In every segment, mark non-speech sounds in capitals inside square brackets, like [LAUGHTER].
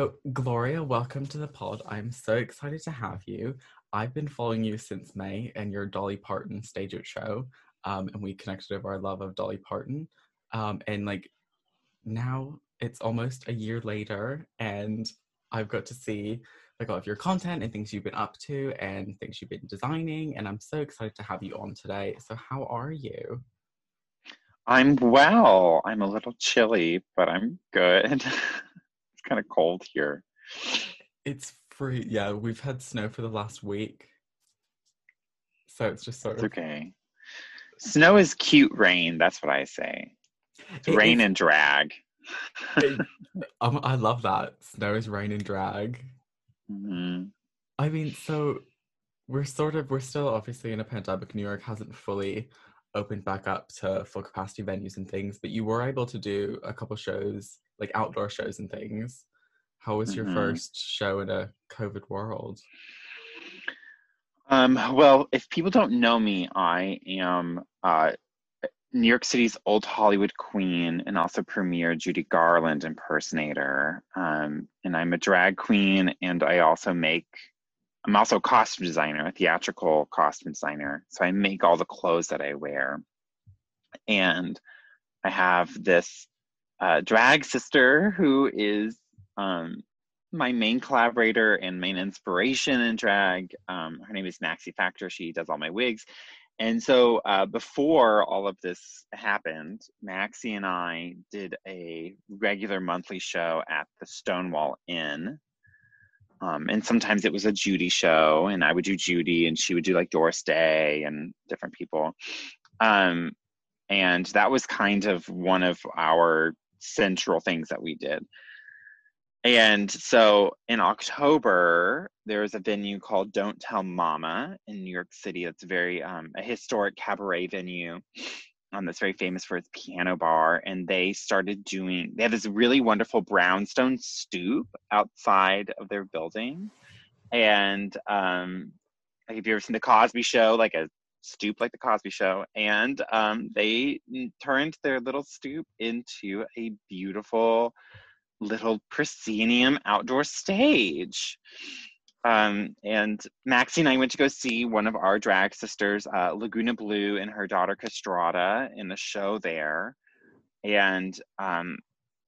So, Gloria, welcome to the pod. I'm so excited to have you. I've been following you since May and your Dolly Parton stage out show, um, and we connected over our love of Dolly Parton. Um, and like now it's almost a year later, and I've got to see like all of your content and things you've been up to and things you've been designing, and I'm so excited to have you on today. So, how are you? I'm well. I'm a little chilly, but I'm good. [LAUGHS] kind of cold here. It's free. Yeah, we've had snow for the last week. So it's just sort It's of okay. Snow is cute rain. That's what I say. It's It rain is- and drag. it- [LAUGHS] um, I love that. Snow is rain and drag. Mhm. I mean, so we're sort of we're still obviously in a pandemic. New York hasn't fully opened back up to full capacity venues and things, but you were able to do a couple shows, like outdoor shows and things. How was your Mhm. first show in a COVID world? Um, well, if people don't know me, I am uh, New York City's old Hollywood queen and also premier Judy Garland impersonator. Um, and I'm a drag queen, and I also make. I'm also a costume designer, a theatrical costume designer. So I make all the clothes that I wear. And I have this uh, drag sister who is um, my main collaborator and main inspiration in drag. Um, her name is Maxie Factor. She does all my wigs. And so uh, before all of this happened, Maxie and I did a regular monthly show at the Stonewall Inn. Um, and sometimes it was a Judy show, and I would do Judy, and she would do like Doris Day and different people. Um, and that was kind of one of our central things that we did. And so in October, there was a venue called Don't Tell Mama in New York City. That's very um, a historic cabaret venue um, that's very famous for its piano bar. And they started doing. They have this really wonderful brownstone stoop outside of their building. And um, like if you ever seen the Cosby Show, like a stoop like the Cosby Show, and um, they turned their little stoop into a beautiful little proscenium outdoor stage. Um, and Maxie and I went to go see one of our drag sisters, uh, Lagoona Bloo, and her daughter Castrata in the show there. And um,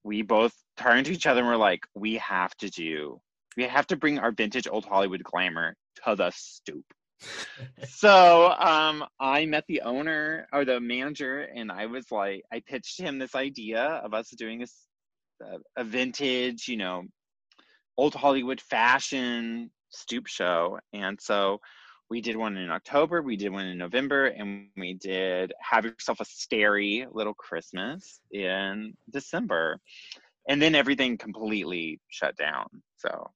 we both turned to each other and were like, we have to do, we have to bring our vintage old Hollywood glamour to the stoop. So um, I met the owner or the manager, and I was like, I pitched him this idea of us doing a vintage, you know, old Hollywood fashion stoop show. And so we did one in October, we did one in November, and we did Have Yourself a Starry Little Christmas in December. And then everything completely shut down. So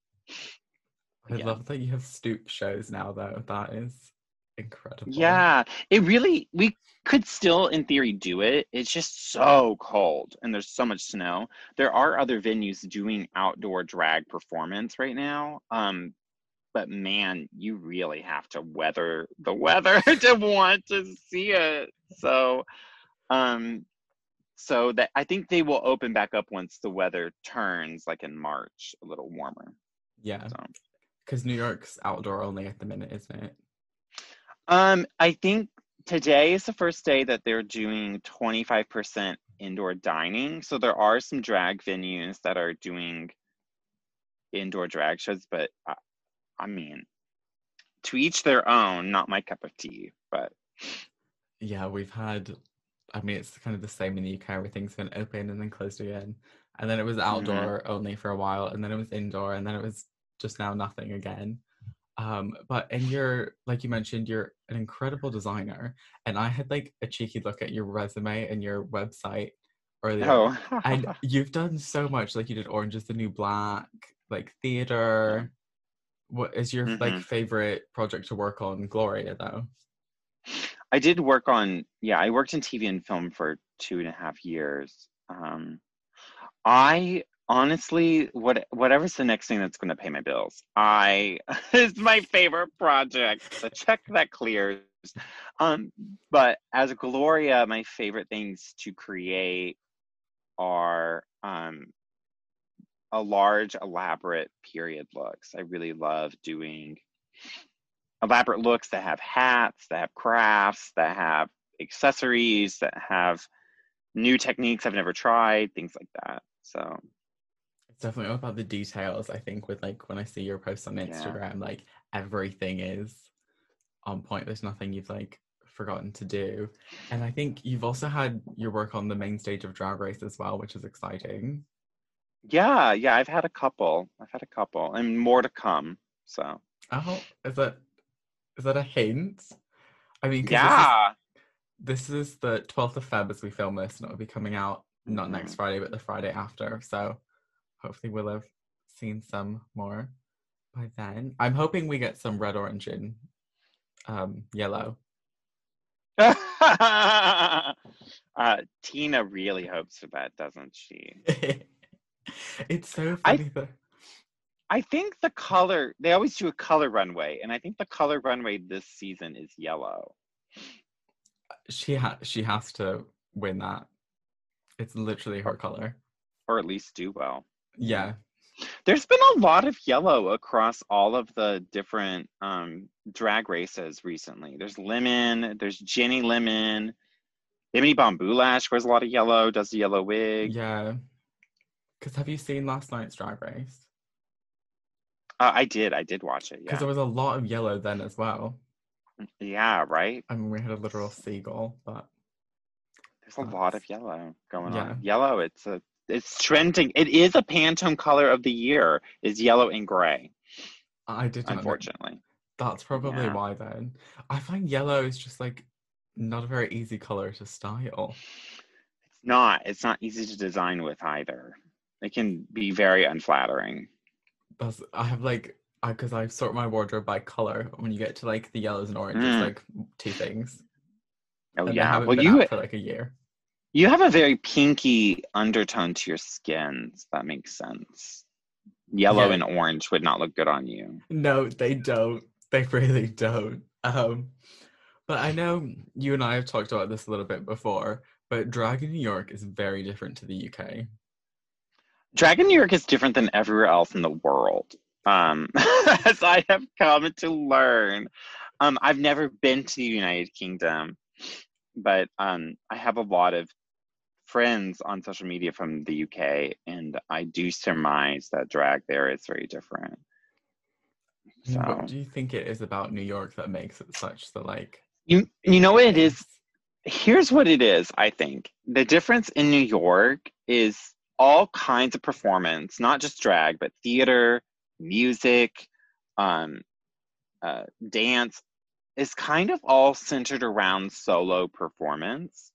I Yeah. love that you have stoop shows now, though. That is incredible. Yeah, it really, we could still, in theory, do it. It's just so cold and there's so much snow. There are other venues doing outdoor drag performance right now. Um, but man, you really have to weather the weather [LAUGHS] to want to see it. So, um, so that I think they will open back up once the weather turns, like in March, a little warmer. Yeah. So. Because New York's outdoor only at the minute, isn't it? Um, I think today is the first day that they're doing 25% indoor dining. So there are some drag venues that are doing indoor drag shows, but I, I mean, to each their own, not my cup of tea, but Yeah, we've had. I mean, it's kind of the same in the UK. Everything's been open and then closed again, and then it was outdoor only for a while, and then it was indoor, and then it was just now nothing again. Um, but and you're like you mentioned, you're an incredible designer, and I had like a cheeky look at your resume and your website earlier, oh, and [LAUGHS] you've done so much. Like you did Orange is the New Black, like theater. What is your like Mhm. favorite project to work on? Gloria, though. I did work on, yeah, I worked in TV and film for two and a half years. Um, I honestly, what whatever's the next thing that's going to pay my bills, I [LAUGHS] is my favorite project. The check that clears. Um, but as Gloria, my favorite things to create are um, a large, elaborate period looks. I really love doing elaborate looks that have hats, that have crafts, that have accessories, that have new techniques I've never tried, things like that. So definitely all about the details. I think with like when I see your posts on Instagram, yeah. like everything is on point. There's nothing you've like forgotten to do. And I think you've also had your work on the main stage of Drag Race as well, which is exciting. Yeah, yeah, I've had a couple. I've had a couple, and more to come. So. Oh, is that is that a hint? I mean, yeah. This is, this is the twelfth of Feb as we film this, and it'll be coming out not mm-hmm. next Friday, but the Friday after. So, hopefully, we'll have seen some more by then. I'm hoping we get some red, orange, and um, yellow. [LAUGHS] uh, Tina really hopes for that, doesn't she? [LAUGHS] it's so funny. I, I think the color they always do a color runway, and I think the color runway this season is yellow. She ha- she has to win that. It's literally her color. Or at least do well. Yeah. There's been a lot of yellow across all of the different um, drag races recently. There's Lemon, there's Ginny Lemon, Bimini Bon Boulash wears a lot of yellow, does the yellow wig. Yeah. Because have you seen last night's Drag Race? Uh, I did. I did watch it. Because yeah. there was a lot of yellow then as well. Yeah. Right. I mean, we had a literal seagull, but there's a lot of yellow going yeah. on. Yellow. It's a. It's trending. It is a Pantone color of the year. Is yellow and gray. I did. Unfortunately. That's probably yeah. why then. I find yellow is just like not a very easy color to style. It's not. It's not easy to design with either. It can be very unflattering. That's, I have like because I, I, sort my wardrobe by color. When you get to like the yellows and oranges, mm. like two things. Oh and yeah, well you for like a year. You have a very pinky undertone to your skin. So that makes sense. Yellow yeah. and orange would not look good on you. No, they don't. They really don't. Um, but I know you and I have talked about this a little bit before. But drag in New York is very different to the UK. Drag in New York is different than everywhere else in the world, um, [LAUGHS] as I have come to learn. Um, I've never been to the United Kingdom, but um, I have a lot of friends on social media from the UK, and I do surmise that drag there is very different. So, what do you think it is about New York that makes it such the like? You you know what it is. Here's what it is. I think the difference in New York is all kinds of performance, not just drag, but theater, music, um, uh, dance, is kind of all centered around solo performance.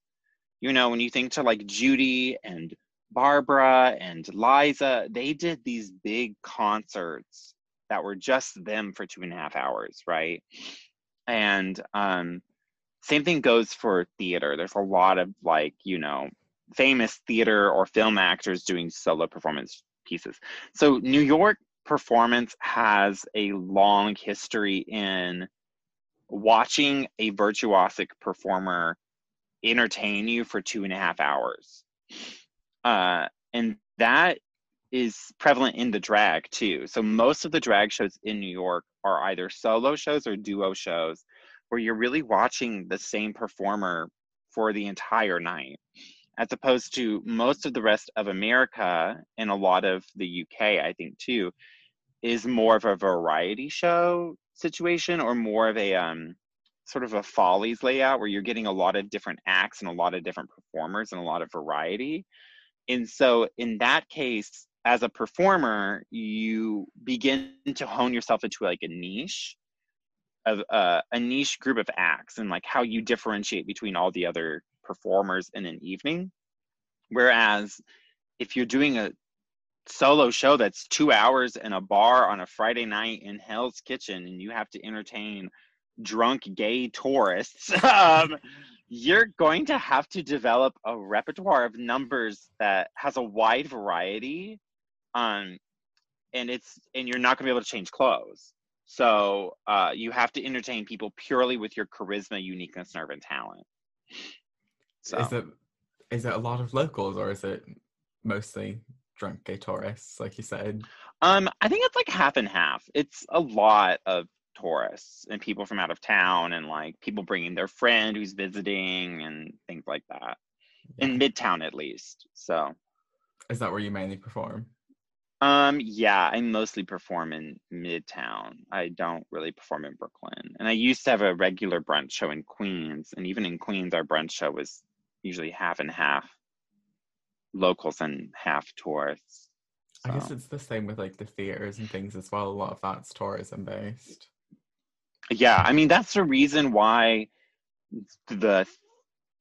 You know, when you think to like Judy and Barbara and Liza, they did these big concerts that were just them for two and a half hours, right? And um, same thing goes for theater. There's a lot of like, you know, famous theater or film actors doing solo performance pieces. So New York performance has a long history in watching a virtuosic performer entertain you for two and a half hours. Uh, and that is prevalent in the drag too. So most of the drag shows in New York are either solo shows or duo shows where you're really watching the same performer for the entire night as opposed to most of the rest of America and a lot of the UK, I think too, is more of a variety show situation or more of a um, sort of a follies layout where you're getting a lot of different acts and a lot of different performers and a lot of variety. And so in that case, as a performer, you begin to hone yourself into like a niche of uh, a niche group of acts and like how you differentiate between all the other performers in an evening. Whereas if you're doing a solo show that's two hours in a bar on a Friday night in Hell's Kitchen and you have to entertain drunk gay tourists, [LAUGHS] um, you're going to have to develop a repertoire of numbers that has a wide variety. Um, and it's and you're not going to be able to change clothes. So uh, you have to entertain people purely with your charisma, uniqueness, nerve, and talent. So. Is it is it a lot of locals or is it mostly drunk gay tourists, like you said? Um, I think it's like half and half. It's a lot of tourists and people from out of town and like people bringing their friend who's visiting and things like that. In Midtown at least. So Is that where you mainly perform? Um, yeah, I mostly perform in Midtown. I don't really perform in Brooklyn. And I used to have a regular brunch show in Queens, and even in Queens, our brunch show was usually half and half locals and half tourists. I guess it's the same with like the theaters and things as well. A lot of that's tourism based. Yeah, I mean that's the reason why the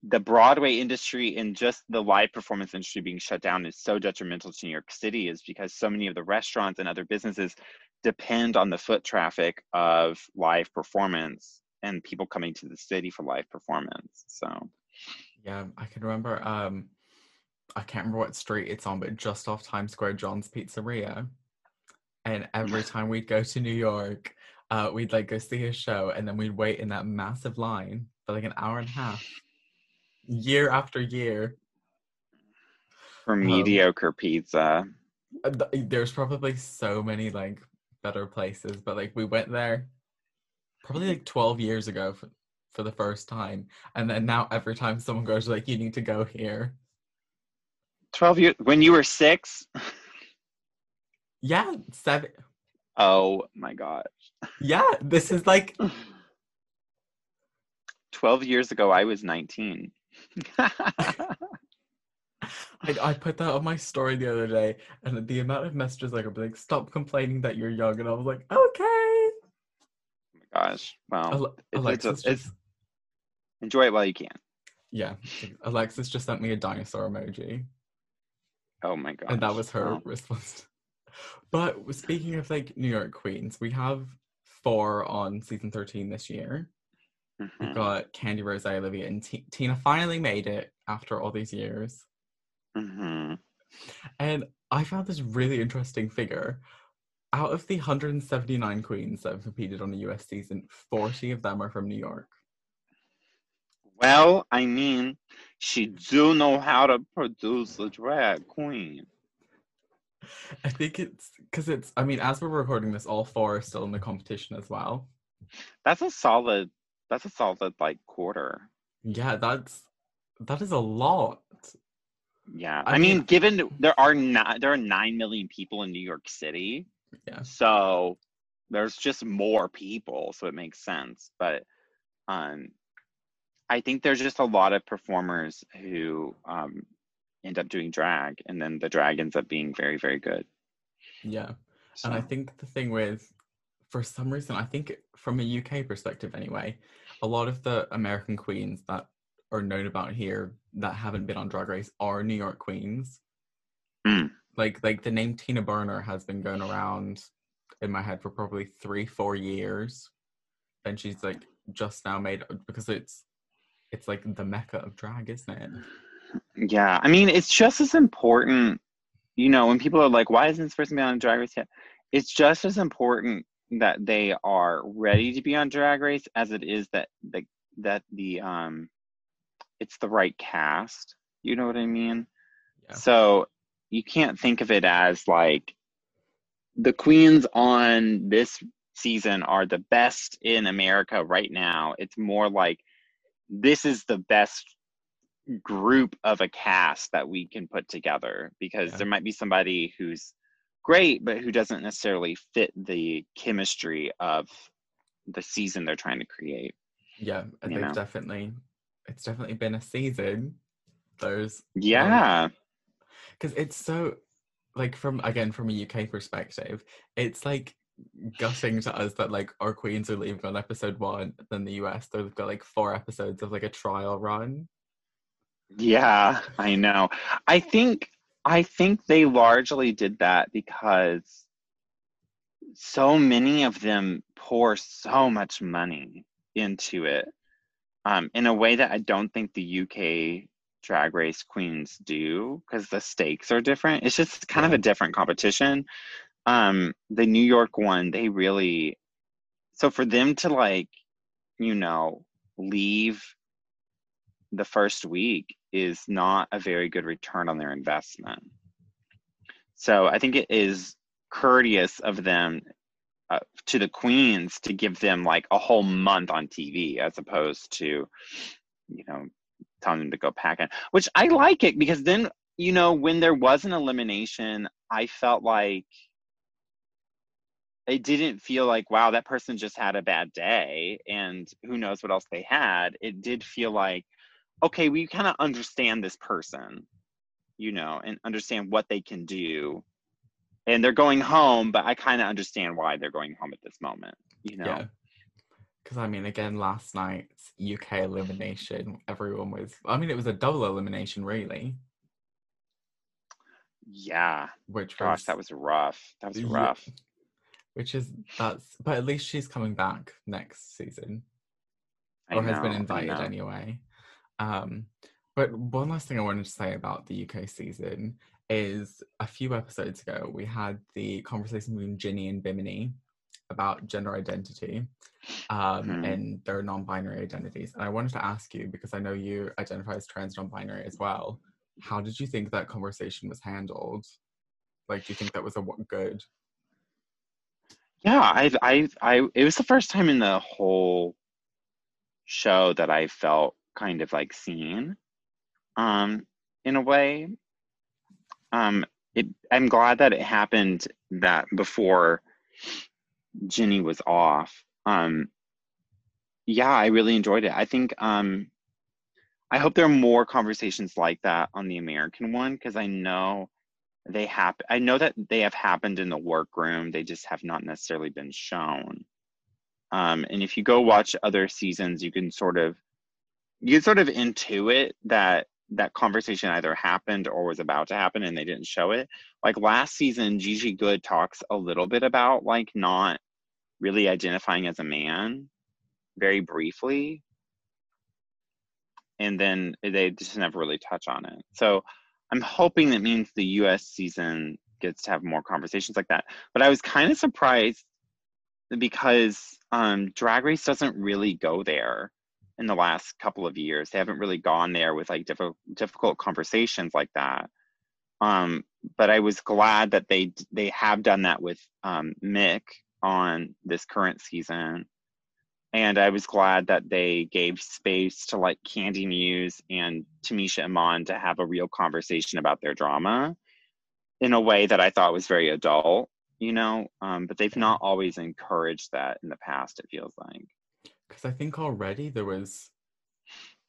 the Broadway industry and just the live performance industry being shut down is so detrimental to New York City is because so many of the restaurants and other businesses depend on the foot traffic of live performance and people coming to the city for live performance. So Yeah, I can remember. Um, I can't remember what street it's on, but just off Times Square, John's Pizzeria. And every [LAUGHS] time we'd go to New York, uh, we'd like go see a show, and then we'd wait in that massive line for like an hour and a half, year after year. for Um, mediocre pizza, Uh, th- There's probably so many like better places, but like we went there probably like 12 years ago for, for the first time, and then now every time someone goes, like, you need to go here. 12 years when you were 6? Yeah, seven. Oh my gosh. Yeah, this is like [SIGHS] 12 years ago I was 19. [LAUGHS] I, I put that on my story the other day, and the amount of messages like, I'm like, stop complaining that you're young, and I was like, okay. Oh my gosh. Well, Ale- it's- it's just, enjoy it while you can. yeah, Alexis just sent me a dinosaur emoji, Oh my god. and that was her Wow. response. But speaking of like New York queens, we have four on season 13 this year. We've Mhm, got Kandy Rose, Olivia, and T- Tina finally made it after all these years. mhm. And I found this really interesting figure. Out of the 179 queens that have competed on the US season, 40 of them are from New York. Well, I mean, she do know how to produce a drag queen. I think it's because it's, I mean, as we're recording this, all four are still in the competition as well. That's a solid. That's a solid like quarter. Yeah, that's, that is a lot. Yeah, I I, mean, mean- given there are not there are nine million people in New York City, Yeah. so there's just more people, so it makes sense. But um, I think there's just a lot of performers who um end up doing drag, and then the drag ends up being very very good. Yeah. So, And I think the thing with, for some reason, I think from a UK perspective anyway, a lot of the American queens that are known about here that haven't been on Drag Race are New York queens. Mm. Like, like the name Tina Burner has been going around in my head for probably three, four years, and she's like just now made because it's, it's like the mecca of drag, isn't it? Yeah, I mean, it's just as important, you know, when people are like, why isn't this person on Drag Race yet? It's just as important that they are ready to be on Drag Race as it is that the that the um it's the right cast. You know what I mean? Yeah. So you can't think of it as like the queens on this season are the best in America right now. It's more like this is the best group of a cast that we can put together because Yeah. there might be somebody who's great but who doesn't necessarily fit the chemistry of the season they're trying to create. Yeah, they've know. definitely, it's definitely been a season. those Yeah. because it's so like from again from a UK perspective, it's like gutting to us that like our queens are leaving on episode one, then the US they've got like four episodes of like a trial run. Yeah, I know. I think I think they largely did that because so many of them pour so much money into it um, in a way that I don't think the UK drag race queens do because the stakes are different. It's just kind of a different competition. Um, the New York one, they really so for them to like, you know, leave the first week is not a very good return on their investment. So I think it is courteous of them uh, to the queens to give them like a whole month on TV as opposed to, you know, telling them to go pack in. Which I like it because then you know when there was an elimination, I felt like it didn't feel like wow that person just had a bad day and who knows what else they had it did feel like okay we kind of understand this person you know and understand what they can do. And they're going home but i kind of understand why they're going home at this moment you know? Yeah. Because i mean again last night's uk elimination everyone was i mean it was a double elimination really. Yeah. Which gosh was, that was rough. That was rough. Yeah which is that's but at least she's coming back next season. Or know, has been invited anyway um but one last thing i wanted to say about the uk season is a few episodes ago we had the conversation between ginny and bimini about gender identity um, mm-hmm. and their non-binary identities. And i wanted to ask you because i know you identify as trans non-binary as well how did you think that conversation was handled? Like do you think that was a good? Yeah, I, I, I, it was the first time in the whole show that I felt kind of like seen, um, in a way. Um, it, I'm glad that it happened that before Ginny was off. Um, yeah, I really enjoyed it. I think, um, I hope there are more conversations like that on the American one because I know they happen i know that they have happened in the workroom they just have not necessarily been shown um, and if you go watch other seasons you can sort of you sort of intuit that that conversation either happened or was about to happen and they didn't show it. Like last season Gigi Goode talks a little bit about like not really identifying as a man very briefly. And then they just never really touch on it. So I'm hoping that means the US season gets to have more conversations like that. But I was kind of surprised because um, Drag Race doesn't really go there in the last couple of years. They haven't really gone there with like diff- difficult conversations like that. Um, but I was glad that they they have done that with um, Mick on this current season, and I was glad that they gave space to like Kandy Muse and Tamisha Iman to have a real conversation about their drama in a way that I thought was very adult, you know. Um, but they've not always encouraged that in the past. It feels like because I think already there was.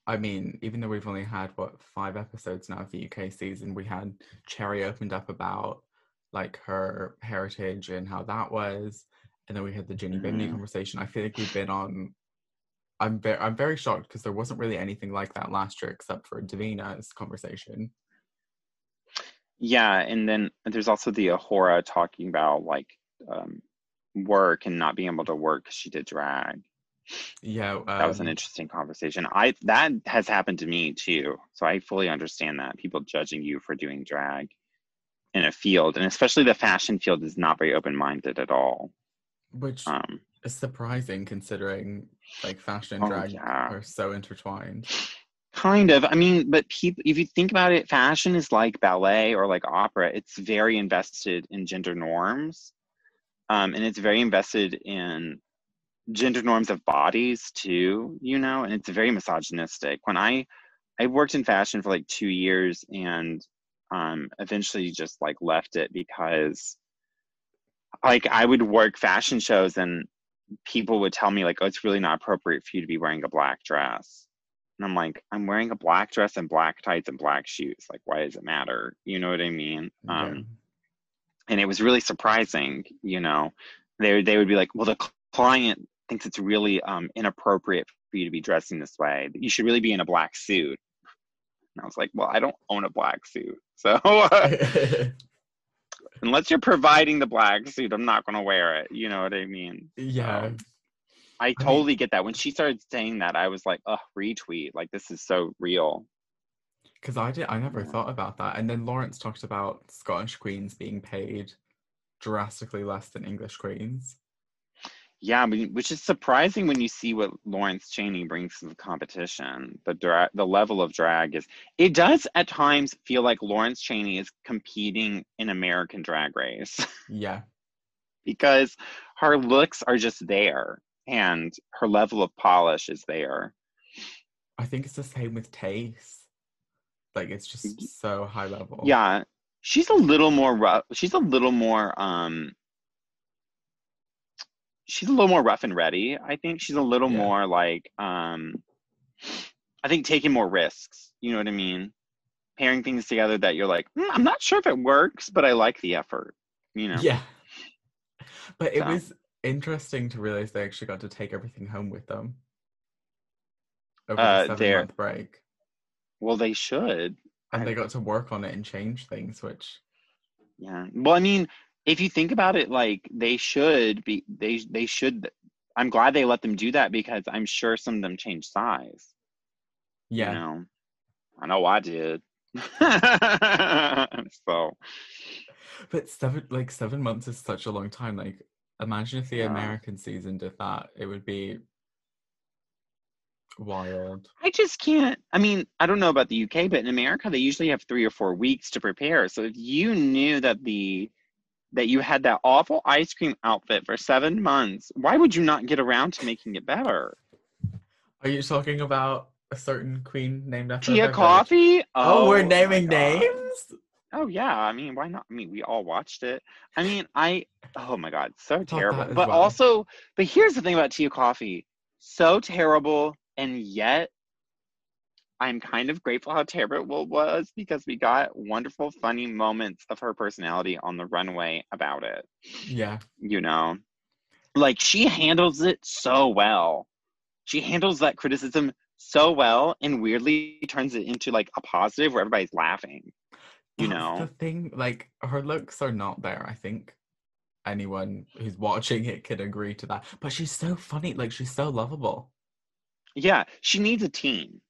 I mean, even though we've only had what five episodes now of the UK season, we had Cherry opened up about like her heritage and how that was and then we had the Ginny mm. Bimini conversation. I feel like we've been on. I'm very I'm very shocked because there wasn't really anything like that last year except for Davina's conversation. Yeah, and then there's also the A'Whora talking about like um, work and not being able to work because she did drag. Yeah, um, that was an um, interesting conversation. I that has happened to me too, so I fully understand that people judging you for doing drag in a field, and especially the fashion field, is not very open minded at all. Which um, is surprising considering like fashion and oh, drag yeah. are so intertwined. Kind of. I mean, but people, if you think about it, fashion is like ballet or like opera. It's very invested in gender norms, um, and it's very invested in gender norms of bodies too. You know, and it's very misogynistic. When I I worked in fashion for like two years, and um, eventually just like left it because like I would work fashion shows and people would tell me like, oh, it's really not appropriate for you to be wearing a black dress. And I'm like, I'm wearing a black dress and black tights and black shoes. Like, why does it matter? You know what I mean? Um, and it was really surprising, you know, they, they would be like, well, the client thinks it's really um, inappropriate for you to be dressing this way. You should really be in a black suit. And I was like, well, I don't own a black suit. So [LAUGHS] [LAUGHS] unless you're providing the black suit, I'm not gonna wear it. You know what I mean? Yeah. I totally I mean, get that. When she started saying that, I was like, "Oh, retweet! Like this is so real." Because I did, I never yeah. thought about that. And then Lawrence talked about Scottish queens being paid drastically less than English queens. Yeah, which is surprising when you see what Lawrence Chaney brings to the competition. The dra- the level of drag is it does at times feel like Lawrence Chaney is competing in American Drag Race [LAUGHS] Yeah. because her looks are just there and her level of polish is there. I think it's the same with Tayce. Like it's just so high level. Yeah, she's a little more rough. She's a little more um she's a little more rough and ready. I think she's a little Yeah. more like um I think taking more risks. You know what I mean? Pairing things together that you're like, "Hmm, I'm not sure if it works, but I like the effort. You know? Yeah. [LAUGHS] But it So. was interesting to realize they actually got to take everything home with them. Over Uh, the seven month break. Well, they should. And I- they got to work on it and change things, which Yeah. Well, I mean, if you think about it, like they should be, they they should. I'm glad they let them do that because I'm sure some of them change size. yeah. You know, I know I did. [LAUGHS] so But seven like seven months is such a long time. Like imagine if the Yeah. American season did that. It would be wild. I just can't. I mean, I don't know about the UK, but in America, they usually have three or four weeks to prepare. So if you knew that the that you had that awful ice cream outfit for seven months, why would you not get around to making it better? Are you talking about a certain queen named after Tia? Coffee? Oh, we're oh naming names? Oh yeah, I mean, why not? I mean, we all watched it. I mean, I oh my god, so terrible. But well. also, but here's the thing about Tia Kofi, so terrible, and yet I'm kind of grateful how terrible it was because we got wonderful, funny moments of her personality on the runway about it. Yeah. You know, like she handles it so well. She handles that criticism so well, and weirdly turns it into like a positive where everybody's laughing. You That's know. the thing, like her looks are not there. I think anyone who's watching it could agree to that. But she's so funny, like she's so lovable. Yeah, she needs a team.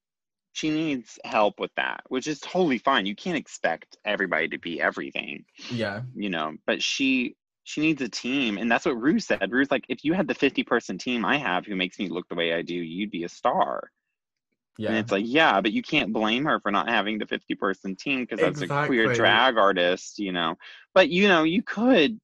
She needs help with that, which is totally fine. You can't expect everybody to be everything, Yeah. you know, but she she needs a team and that's what Ru said. Ru's like if you had the 50 person team I have who makes me look the way I do, you'd be a star. Yeah. And it's like, yeah, but you can't blame her for not having the 50 person team because that's a queer drag artist, you know. But you know, you could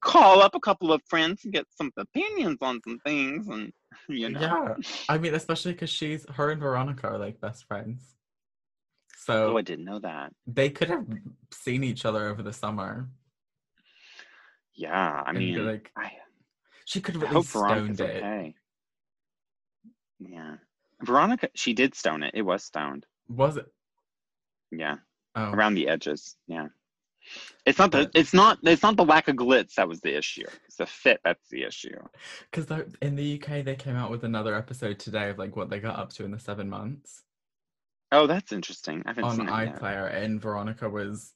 call up a couple of friends and get some opinions on some things and you know. Yeah. I mean, especially because she's her and Veronica are like best friends. Oh, So I didn't know that. they could have seen each other over the summer. Yeah, I mean, like I, she could have hope stoned it. okay. Yeah, Veronica, she did stone it. It was stoned. Was it? Yeah, Oh, around the edges. Yeah, it's not the it's not it's not the lack of glitz that was the issue. It's the fit that's the issue. because in the UK they came out with another episode today of like what they got up to in the seven months Oh, that's interesting. I haven't on seen it yet. iPlayer, and Veronica was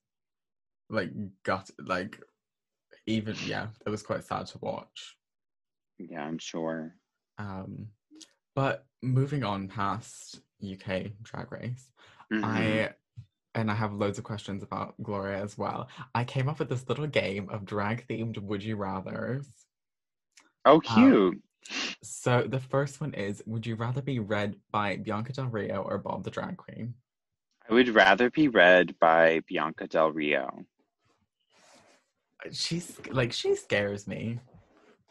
like got like even yeah, it was quite sad to watch. Yeah, I'm sure. Um, but moving on past UK Drag Race, Mhm. I and I have loads of questions about Gloria as well. I came up with this little game of drag themed Would You Rather's. oh, um, cute. So the first one is Would you rather be read by Bianca Del Rio or Bob the Drag Queen? I would rather be read by Bianca Del Rio. She's like she scares me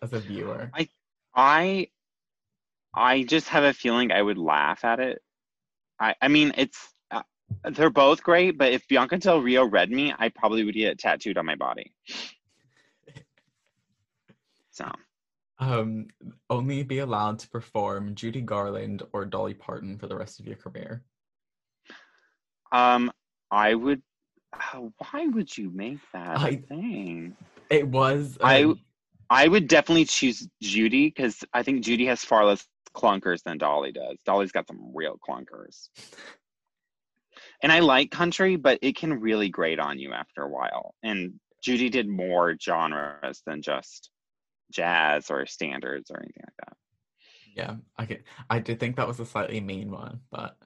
as a viewer. I I I just have a feeling I would laugh at it. I I mean it's they're both great, but if Bianca Del Rio read me, I probably would get tattooed on my body. [LAUGHS] So Um, only be allowed to perform Judy Garland or Dolly Parton for the rest of your career. um I would oh, why would you make that a I- thing? It was I- um, I would definitely choose Judy because I think Judy has far less clunkers than Dolly does. Dolly's got some real clunkers. [LAUGHS] And I like country, but it can really grate on you after a while. And Judy did more genres than just jazz or standards or anything like that. yeah, I get I did think that was a slightly mean one, but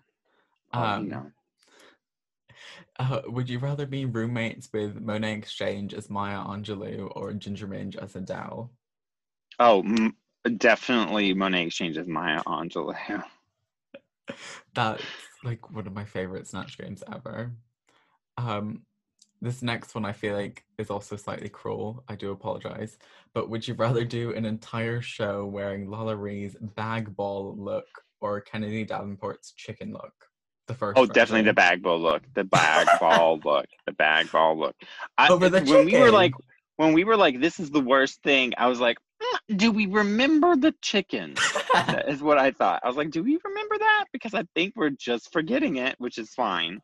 Oh, um you know. [LAUGHS] uh, would you rather be roommates with Monét X Change as Maya Angelou or Ginger Minge as Adele? Oh, m- Definitely Monét X Change is Maya Angelou. [LAUGHS] That's like one of my favorite Snatch games ever. Um, this next one I feel like is also slightly cruel. I do apologize. But would you rather do an entire show wearing Lala Ri's bag ball look or Kennedy Davenport's chicken look? The first. Oh, definitely the bag ball look. The bag ball [LAUGHS] look. The bag ball look. I, Over the when we were like, when we were like, this is the worst thing. I was like, "Mm, do we remember the chicken? [LAUGHS] is what I thought. I was like, do we remember that? Because I think we're just forgetting it, which is fine.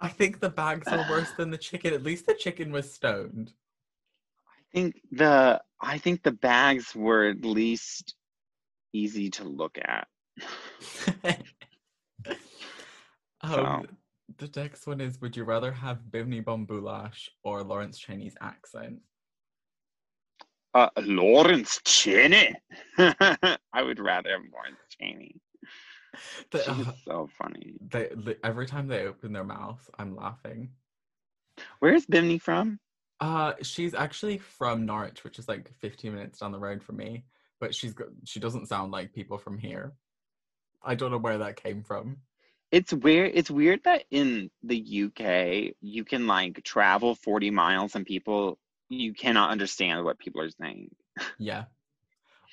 I think the bags are worse than the chicken. At least the chicken was stoned. I think the I think the bags were at least easy to look at. [LAUGHS] um, the next one is Would you rather have Bimini Bon Boulash or Lawrence Chaney's accent? Uh, Lawrence Chaney. [LAUGHS] I would rather have Lawrence Chaney. The- She's uh, so funny. they, li- every time they open their mouth, I'm laughing. Where's Bimini from? Uh, she's actually from Norwich, which is like 15 minutes down the road from me, but she's got, she doesn't sound like people from here. I don't know where that came from. It's weird. It's weird that in the UK you can like travel 40 miles and people you cannot understand what people are saying. [LAUGHS] Yeah.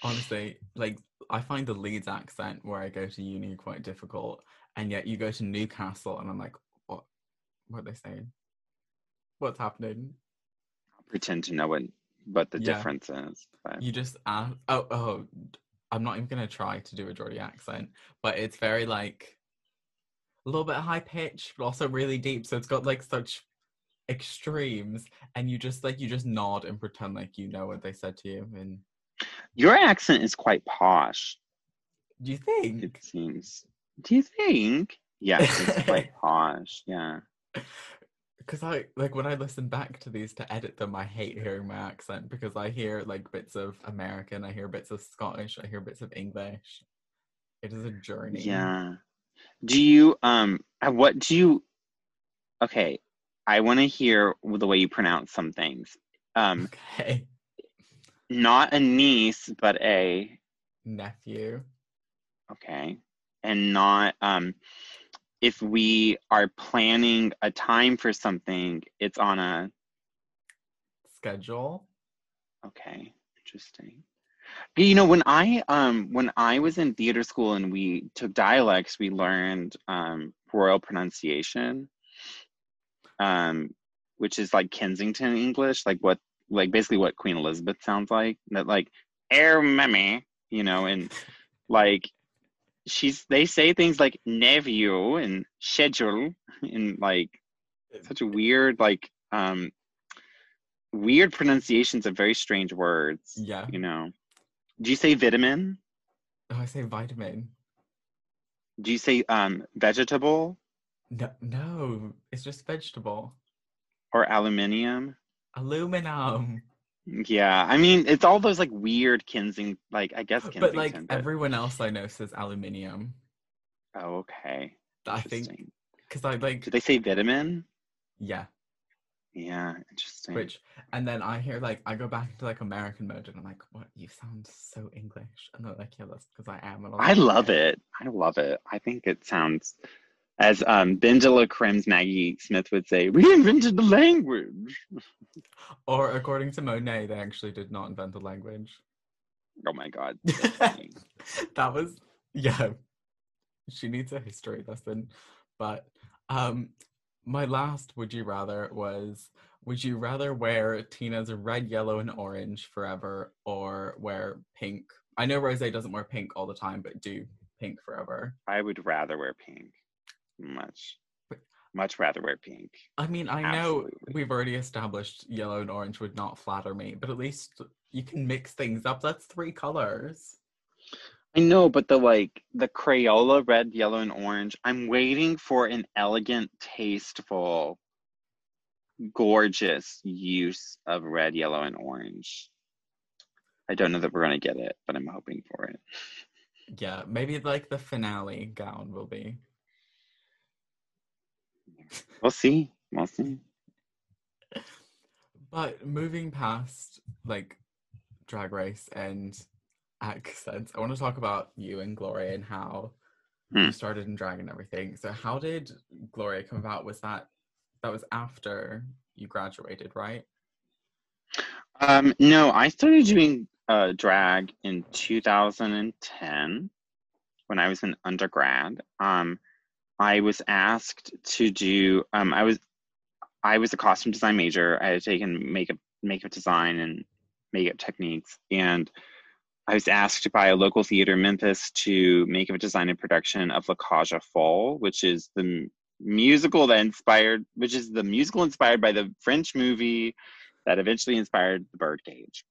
Honestly, like I find the Leeds accent where I go to uni quite difficult, and yet you go to Newcastle and I'm like, what? What are they saying? What's happening? Pretend to know what what the Yeah. difference is. But You just ask. Oh, oh. I'm not even gonna try to do a Geordie accent, but it's very like a little bit high pitched, but also really deep. So it's got like such extremes, and you just like you just nod and pretend like you know what they said to you. And your accent is quite posh, do you think? it seems. Do you think? Yes, it's quite [LAUGHS] posh. Yeah. because I like when I listen back to these to edit them, I hate hearing my accent because I hear like bits of American, I hear bits of Scottish, I hear bits of English. It is a journey. Yeah. Do you um uh, what do you Okay, I want to hear the way you pronounce some things. Um Okay. not a niece but a Nephew. okay. And not um if we are planning a time for something, it's on a Schedule. okay, interesting. You know, when I um when I was in theater school and we took dialects, we learned um royal pronunciation, um, which is like Kensington English, like what like basically what Queen Elizabeth sounds like. That like air mammy, you know, and like she's they say things like nephew and schedule and like such a weird like um weird pronunciations of very strange words Yeah. you know do you say vitamin Oh, I say vitamin. do you say um vegetable No, no, it's just vegetable. or aluminium Aluminum. yeah i mean it's all those like weird kensing like i guess Kensington, But like everyone else I know says aluminium. oh okay I think because I like do they say vitamin yeah, yeah interesting which and then I hear like I go back into like American mode and I'm like, what? You sound so English, and they're like, yeah, that's because I am. And I'm I like, love it. I love it. I think it sounds, as um, Ben de Maggie Smith would say, we invented the language. [LAUGHS] Or according to Monet, they actually did not invent the language. Oh my God. [LAUGHS] that was yeah. She needs a history lesson. But um my last would you rather was would you rather wear Tina's red, yellow, and orange forever or wear pink? I know Rose doesn't wear pink all the time, but do pink forever. I would rather wear pink. Much, much rather wear pink. I mean, I know we've already established yellow and orange would not flatter me, but at least you can mix things up. That's three colors. I know, but the like the Crayola red, yellow, and orange. I'm waiting for an elegant, tasteful, gorgeous use of red, yellow, and orange. I don't know that we're gonna get it, but I'm hoping for it. Yeah, maybe like the finale gown will be. We'll see. We'll see. But moving past like drag race and accents. I want to talk about you and Gloria and how Hmm. you started in drag and everything. So how did Gloria come about? Was that that was after you graduated, right? Um, no, I started doing uh, drag in 2010 when I was an undergrad. Um, I was asked to do. Um, I was I was a costume design major. I had taken makeup makeup design and makeup techniques, and I was asked by a local theater in Memphis to make a design and production of La aux Folles, which is the musical that inspired, which is the musical inspired by the French movie that eventually inspired The Birdcage.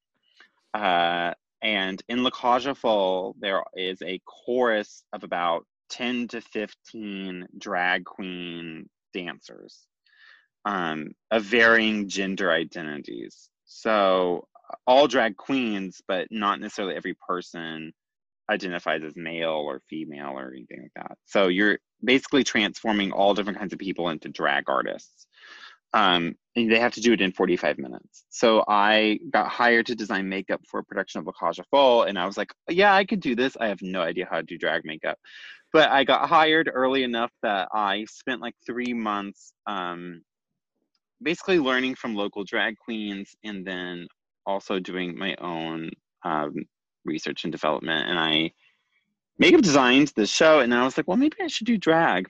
Uh, and in La aux Folles, there is a chorus of about 10 to 15 drag queen dancers um, of varying gender identities. So all drag queens, but not necessarily every person identifies as male or female or anything like that. So you're basically transforming all different kinds of people into drag artists. Um, and they have to do it in 45 minutes. So I got hired to design makeup for a production of La aux and I was like, yeah, I could do this. I have no idea how to do drag makeup. But I got hired early enough that I spent like three months um, basically learning from local drag queens and then also doing my own um, research and development. And I makeup designed the show, and I was like, well, maybe I should do drag.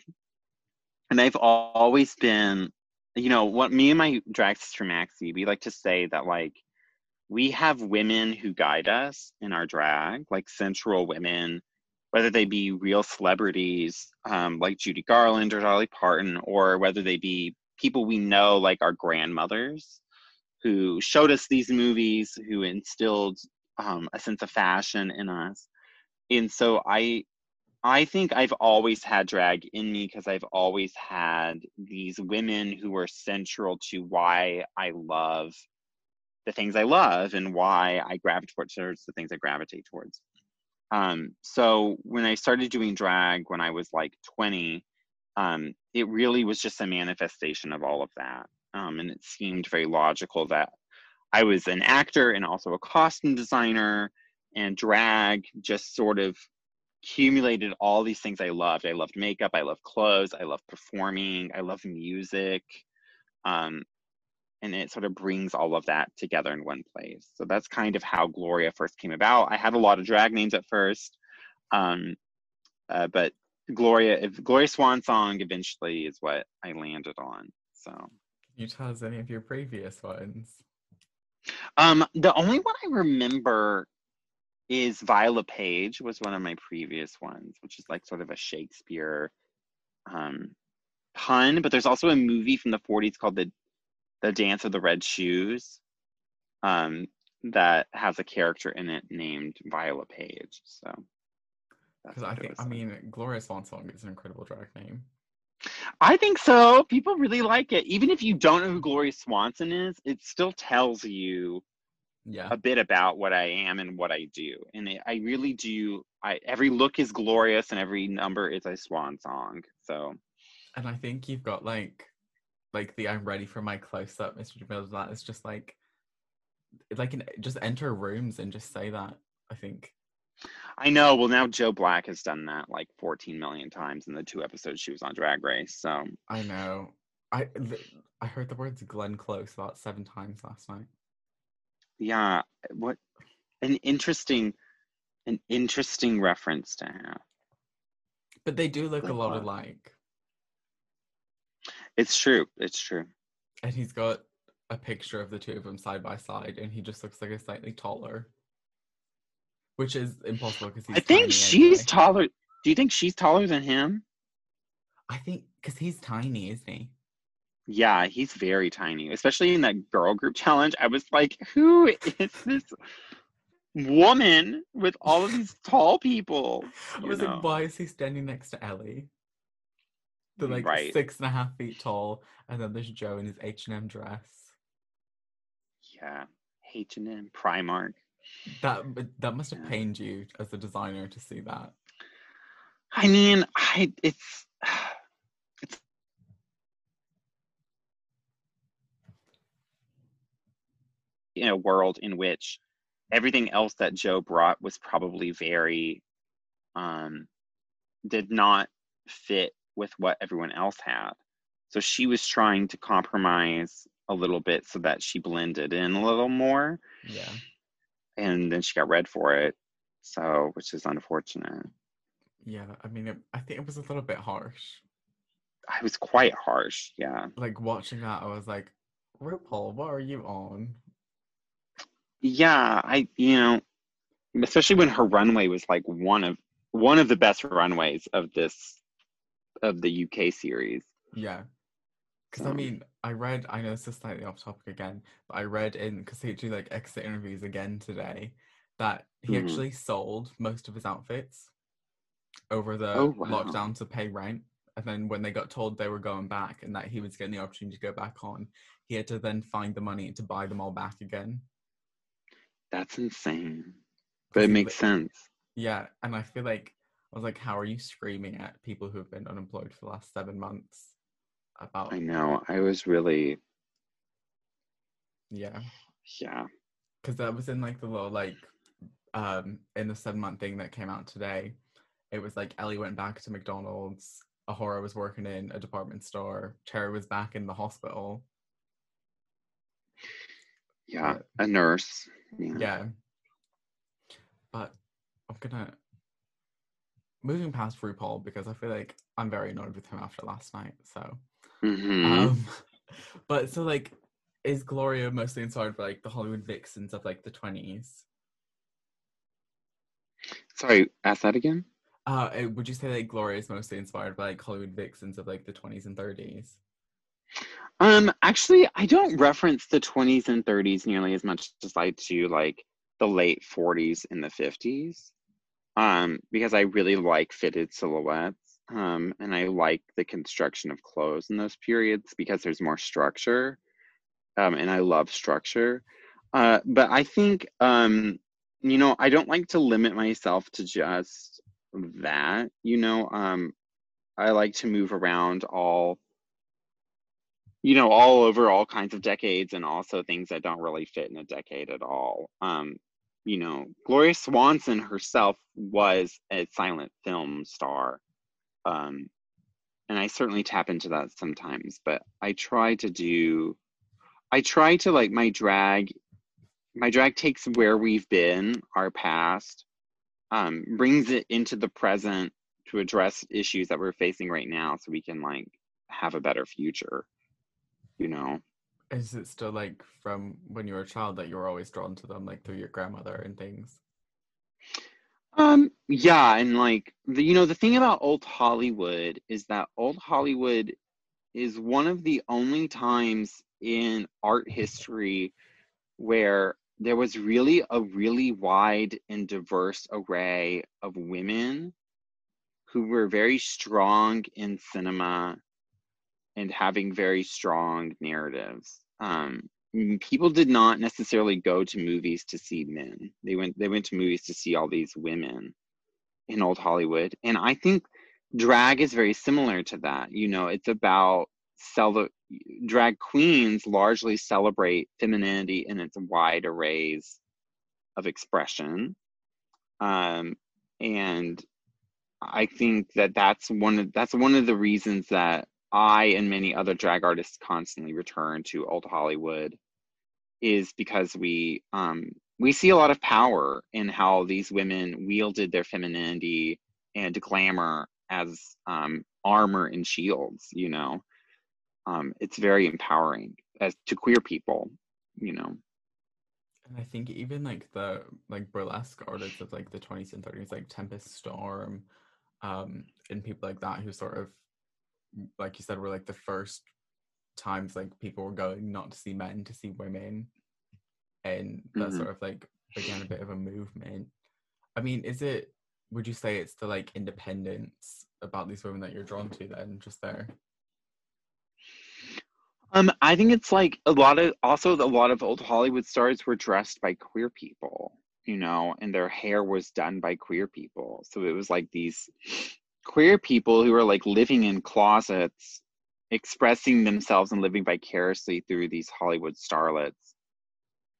And I've always been, you know, what me and my drag sister Maxie, we like to say that like we have women who guide us in our drag, like central women, whether they be real celebrities um, like Judy Garland or Dolly Parton, or whether they be people we know like our grandmothers who showed us these movies, who instilled um, a sense of fashion in us. And so I I think I've always had drag in me because I've always had these women who were central to why I love the things I love and why I gravitate towards the things I gravitate towards. Um, so when I started doing drag when I was like 20, um, it really was just a manifestation of all of that. Um, and it seemed very logical that I was an actor and also a costume designer, and drag just sort of accumulated all these things I loved. I loved makeup, I loved clothes, I loved performing, I love music. Um, and it sort of brings all of that together in one place. So that's kind of how Gloria first came about. I had a lot of drag names at first, um, uh, but Gloria, if Gloria Swan Song eventually is what I landed on. So Can you tell us any of your previous ones? um, the only one I remember is Viola Page was one of my previous ones, which is like sort of a Shakespeare um, pun. But there's also a movie from the 40s called the the Dance of the Red Shoes um, that has a character in it named Viola Page. So Because I think. I mean, Gloria Swan Song is an incredible drag name. I think so. People really like it. Even if you don't know who Gloria Swanson is, it still tells you Yeah. a bit about what I am and what I do. And it, I really do. I every look is glorious and every number is a swan song. So And I think you've got like, like the I'm ready for my close up, Mr. DeMille. That is just like, like, an, just enter rooms and just say that. I think. I know. Well, now Joe Black has done that like 14 million times in the two episodes she was on Drag Race. So I know. I th- I heard the words Glenn Close about seven times last night. yeah, what an interesting, an interesting reference to have. But they do look Glenn a lot Close. alike. It's true. It's true. And he's got a picture of the two of them side by side, and he just looks like a slightly taller. Which is impossible because he's I think she's anyway. taller. Do you think she's taller than him? I think because he's tiny, isn't he? Yeah, he's very tiny, especially in that girl group [LAUGHS] challenge. I was like, who is this woman with all of these tall people? [LAUGHS] I was know? like, why is he standing next to Ellie? They're like Right. six and a half feet tall, and then there's Joe in his H and M dress. Yeah, H&M, Primark. That that must have Yeah. pained you as a designer to see that. I mean, I it's [SIGHS] it's in a world in which everything else that Joe brought was probably very um did not fit with what everyone else had. So she was trying to compromise a little bit so that she blended in a little more. Yeah. And then she got read for it. So, which is unfortunate. Yeah, I mean, it, I think it was a little bit harsh. I was quite harsh, yeah. Like watching that, I was like, RuPaul, what are you on? Yeah, I you know, especially when her runway was like one of one of the best runways of this of the UK series. Yeah. Because I Um, mean, I read, I know this is slightly off topic again, but I read in, because he do like exit interviews again today, that he Mhm. actually sold most of his outfits over the Oh, wow. lockdown to pay rent. And then when they got told they were going back and that he was getting the opportunity to go back on, he had to then find the money to buy them all back again. That's insane. But it makes li- sense. Yeah, and I feel like I was like, how are you screaming at people who have been unemployed for the last seven months about I know. I was really yeah. yeah. because that was in like the little like um in the seven month thing that came out today it was like ellie went back to mcdonald's A'Whora was working in a department store cherry was back in the hospital Yeah. But- A nurse. Yeah. yeah but i'm gonna moving past rupaul because i feel like i'm very annoyed with him after last night so hmm um [LAUGHS] but so like is gloria mostly inspired by like the hollywood vixens of like the 20s Sorry, ask that again. Uh, uh, would you say that Gloria is mostly inspired by like Hollywood vixens of like the 20s and 30s? Um, actually, I don't reference the 20s and 30s nearly as much as I do like the late 40s and the 50s. Um, because I really like fitted silhouettes. Um, and I like the construction of clothes in those periods because there's more structure. Um, and I love structure. Uh, but I think, um, you know, I don't like to limit myself to just that. You know, um, I like to move around all you know, all over all kinds of decades and also things that don't really fit in a decade at all. Um, you know, Gloria Swanson herself was a silent film star. Um, and I certainly tap into that sometimes, but I try to do, I try to like my drag, my drag takes where we've been, our past, um, brings it into the present to address issues that we're facing right now so we can like have a better future you know Is it still like from when you were a child that you were always drawn to them, like through your grandmother and things? um yeah and like the you know the thing about old hollywood is that old hollywood is one of the only times in art history where there was really a really wide and diverse array of women who were very strong in cinema and having very strong narratives. Um, people did not necessarily go to movies to see men. They went they went to movies to see all these women in old Hollywood, and I think drag is very similar to that. You know, it's about cel- drag queens largely celebrate femininity in its wide arrays of expression, um, and I think that that's one of that's one of the reasons that I and many other drag artists constantly return to old Hollywood is because we um, we see a lot of power in how these women wielded their femininity and glamour as um, armor and shields. You know, um, it's very empowering as to queer people. You know, And I think even like the like burlesque artists of like the 20s and 30s, like Tempest Storm, um, and people like that who sort of, like you said, were like the first times like people were going not to see men to see women, and that Mhm. sort of like began a bit of a movement. I mean, is it? Would you say it's the like independence about these women that you're drawn to then, just there? Um, I think it's like a lot of also a lot of old Hollywood stars were dressed by queer people, you know, and their hair was done by queer people. So it was like these queer people who are like living in closets, expressing themselves and living vicariously through these Hollywood starlets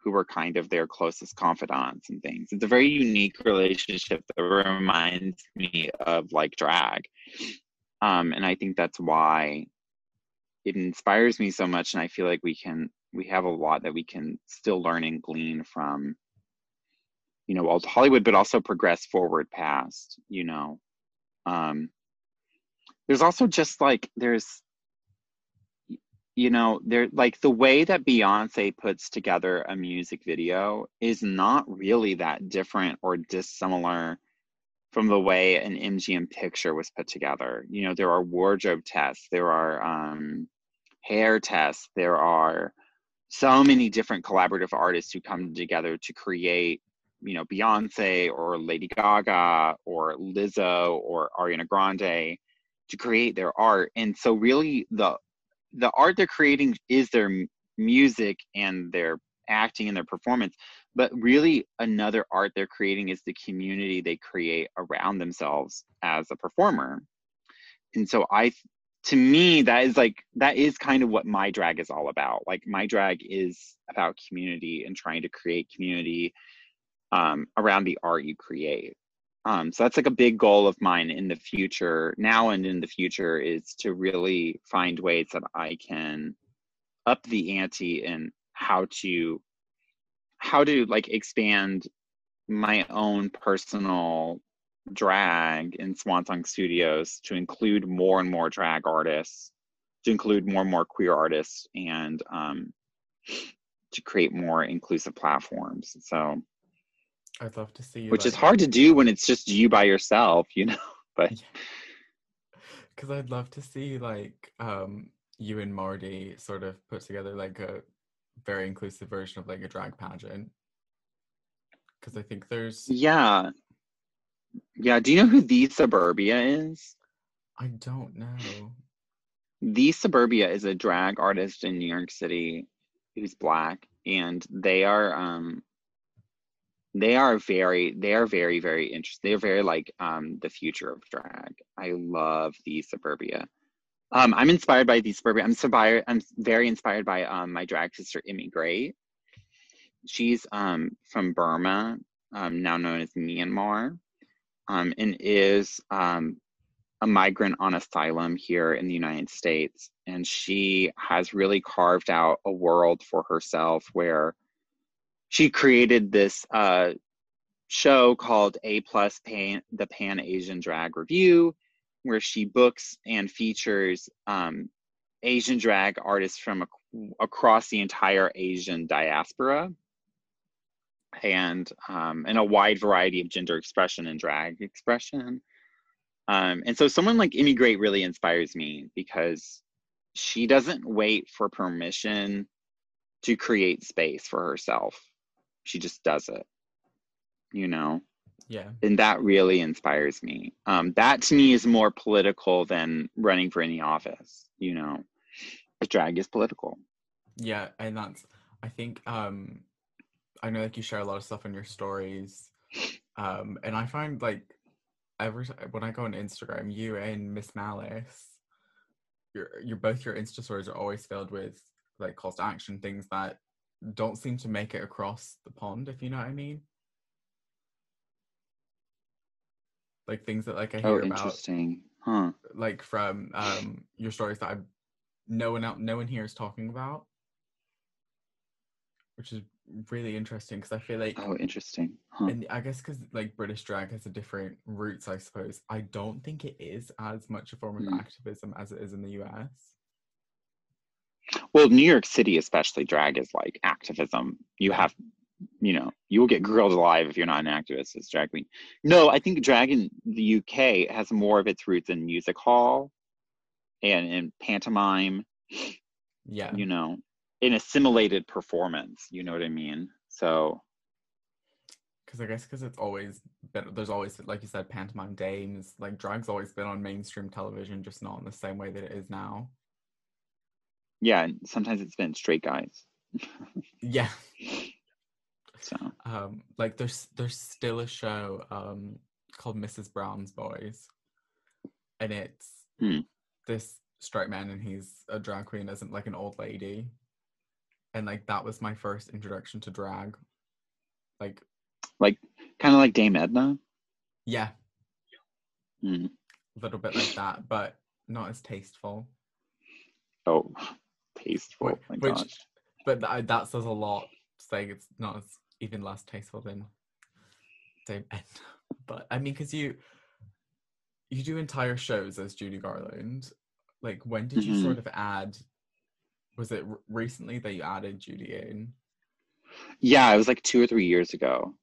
who were kind of their closest confidants and things. It's a very unique relationship that reminds me of like drag. Um, and I think that's why it inspires me so much. And I feel like we can, we have a lot that we can still learn and glean from, you know, old Hollywood, but also progress forward past, you know. Um, there's also just like, there's, you know, there like the way that Beyonce puts together a music video is not really that different or dissimilar from the way an MGM picture was put together. You know, there are wardrobe tests, there are um, hair tests, there are so many different collaborative artists who come together to create, you know, Beyonce or Lady Gaga or Lizzo or Ariana Grande to create their art. And so really the the art they're creating is their music and their acting and their performance. But really another art they're creating is the community they create around themselves as a performer. And so i to me that is like that is kind of what my drag is all about. Like my drag is about community and trying to create community um, around the art you create um, so that's like a big goal of mine in the future, now and in the future, is to really find ways that I can up the ante and how to how to like expand my own personal drag in Swan Song Studios to include more and more drag artists, to include more and more queer artists, and um, to create more inclusive platforms. So I'd love to see you. Which like, is hard to do when it's just you by yourself, you [LAUGHS] know. But because I'd love to see like um you and Marty sort of put together like a very inclusive version of like a drag pageant. Because I think there's yeah, yeah. Do you know who the Suburbia is? I don't know. The Suburbia is a drag artist in New York City who's black, and they are um they are very they are very very interesting they're very like um the future of drag. I love the suburbia. Um i'm inspired by the suburbia. I'm i'm very inspired by um my drag sister Emi Grate. she's um from burma um now known as myanmar um and is um a migrant on asylum here in the united states. And she has really carved out a world for herself where she created this uh, show called A Plus Pan, the Pan Asian Drag Review, where she books and features um, Asian drag artists from ac- across the entire Asian diaspora and um, and a wide variety of gender expression and drag expression. Um, and so someone like Emi Grate really inspires me because she doesn't wait for permission to create space for herself she just does it you know? Yeah. And that really inspires me. Um that to me is more political than running for any office you know? But drag is political. Yeah and that's i think um i know like you share a lot of stuff in your stories um and i find like every time when i go on instagram you and miss malice you're you're both your insta stories are always filled with like calls to action things that don't seem to make it across the pond, if you know what I mean. Like things that like I hear oh, interesting. Huh. Like from um your stories that I no one out no one here is talking about. Which is really interesting because I feel like oh interesting huh. and I guess because like British drag has a different roots I suppose I don't think it is as much a form of mm. activism as it is in the US well, New York City, especially, drag is like activism. You have, you know, you will get grilled alive if you're not an activist as drag queen. No, I think drag in the UK has more of its roots in music hall and in pantomime. Yeah. You know, in assimilated performance. You know what I mean? So. Because I guess because it's always been, there's always, like you said, pantomime dames. Like drag's always been on mainstream television, just not in the same way that it is now yeah and sometimes it's been straight guys yeah [LAUGHS] so um like there's there's still a show um called mrs brown's boys and it's hmm. this straight man and he's a drag queen isn't like an old lady and like that was my first introduction to drag. Like, like kind of like Dame Edna. yeah, Mm. a little bit like that, but not as tasteful. Oh, tasteful. Wh- my which- gosh. But th- that says a lot. Saying it's not as even less tasteful than Dame Edna. [LAUGHS] But I mean, because you you do entire shows as Judy Garland. Like, when did you Mhm. sort of add? Was it r- recently that you added Judy in? Yeah, it was like two or three years ago.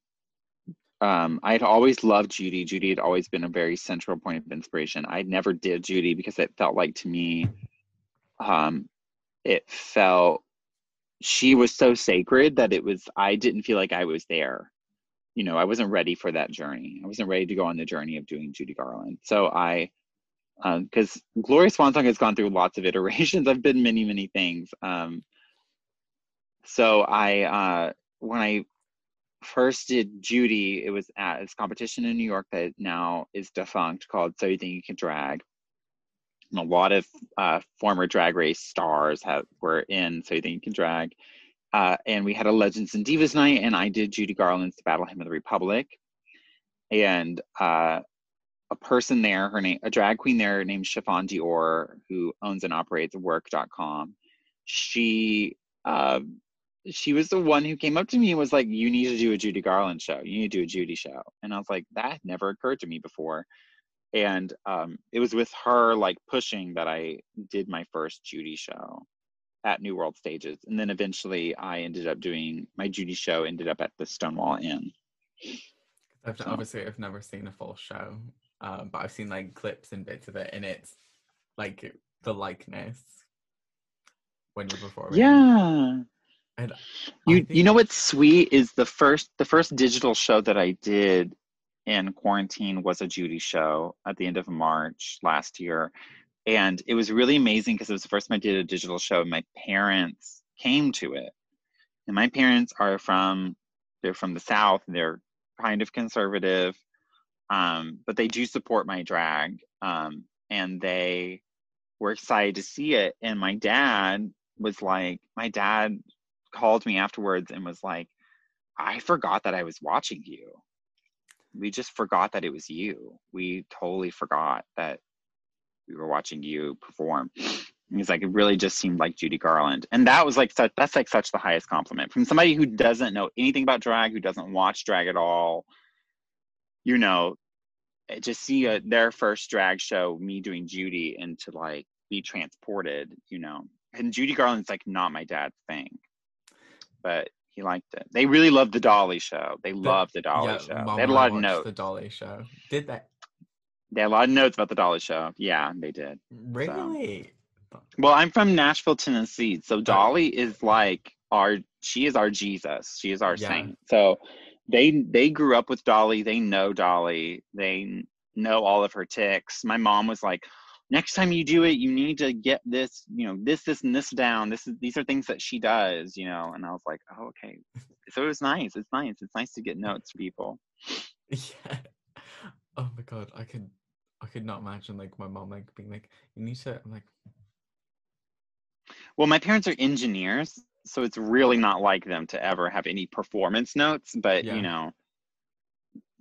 Um, I had always loved Judy. Judy had always been a very central point of inspiration. I never did Judy because it felt like to me, um, it felt she was so sacred that it was I didn't feel like I was there. You know, I wasn't ready for that journey. I wasn't ready to go on the journey of doing Judy Garland. So I, because Gloria Swanson has gone through lots of [LAUGHS] iterations. I've been many, many things. Um, so I, uh, when I first did Judy, it was at this competition in New York that now is defunct called So You Think You Can Drag. A lot of uh, former drag race stars have were in So You Think You Can Drag. Uh, and we had a Legends and Divas night, and I did Judy Garland's The Battle Hymn of the Republic. And uh, a person there, her name, a drag queen there named Chiffon Dior, who owns and operates work.com. She uh, she was the one who came up to me and was like, "You need to do a Judy Garland show. You need to do a Judy show." And I was like, "That never occurred to me before." And um, it was with her like pushing that I did my first Judy show at New World Stages, and then eventually I ended up doing my Judy show. Ended up at the Stonewall Inn. I've So- obviously I've never seen a full show, um, but I've seen like clips and bits of it, and it's like the likeness when you're performing. Yeah. and You you know what's sweet is the first the first digital show that I did in quarantine was a Judy show at the end of March last year. And it was really amazing because it was the first time I did a digital show and my parents came to it. And my parents are from they're from the South, they're kind of conservative. Um, but they do support my drag. Um, and they were excited to see it. And my dad was like, my dad called me afterwards and was like, I forgot that I was watching you. We just forgot that it was you. We totally forgot that we were watching you perform. He's like, it really just seemed like Judy Garland. And that was like such that's like such the highest compliment from somebody who doesn't know anything about drag, who doesn't watch drag at all. You know, eh, just see a, their first drag show, me doing Judy, and to like be transported, you know. And Judy Garland's like not my dad's thing but he liked it. They really loved the Dolly show. They loved the Dolly yeah, show. Mom they had a lot of notes. The Dolly show. Did that They had a lot of notes about the Dolly show. Yeah, they did. really? Well, I'm from Nashville, Tennessee, so Dolly is like our. She is our Jesus. She is our Yeah. saint. So they they grew up with Dolly. They know Dolly. They know all of her ticks. My mom was like, next time you do it, you need to get this, you know, this, this, and this down. This is these are things that she does, you know. And I was like, oh, okay. So it was nice. It's nice. It's nice to get notes, people. [LAUGHS] Yeah. Oh my god, I could I could not imagine like my mom like being like, you need to I'm like, Well, my parents are engineers, so it's really not like them to ever have any performance notes, but Yeah. you know,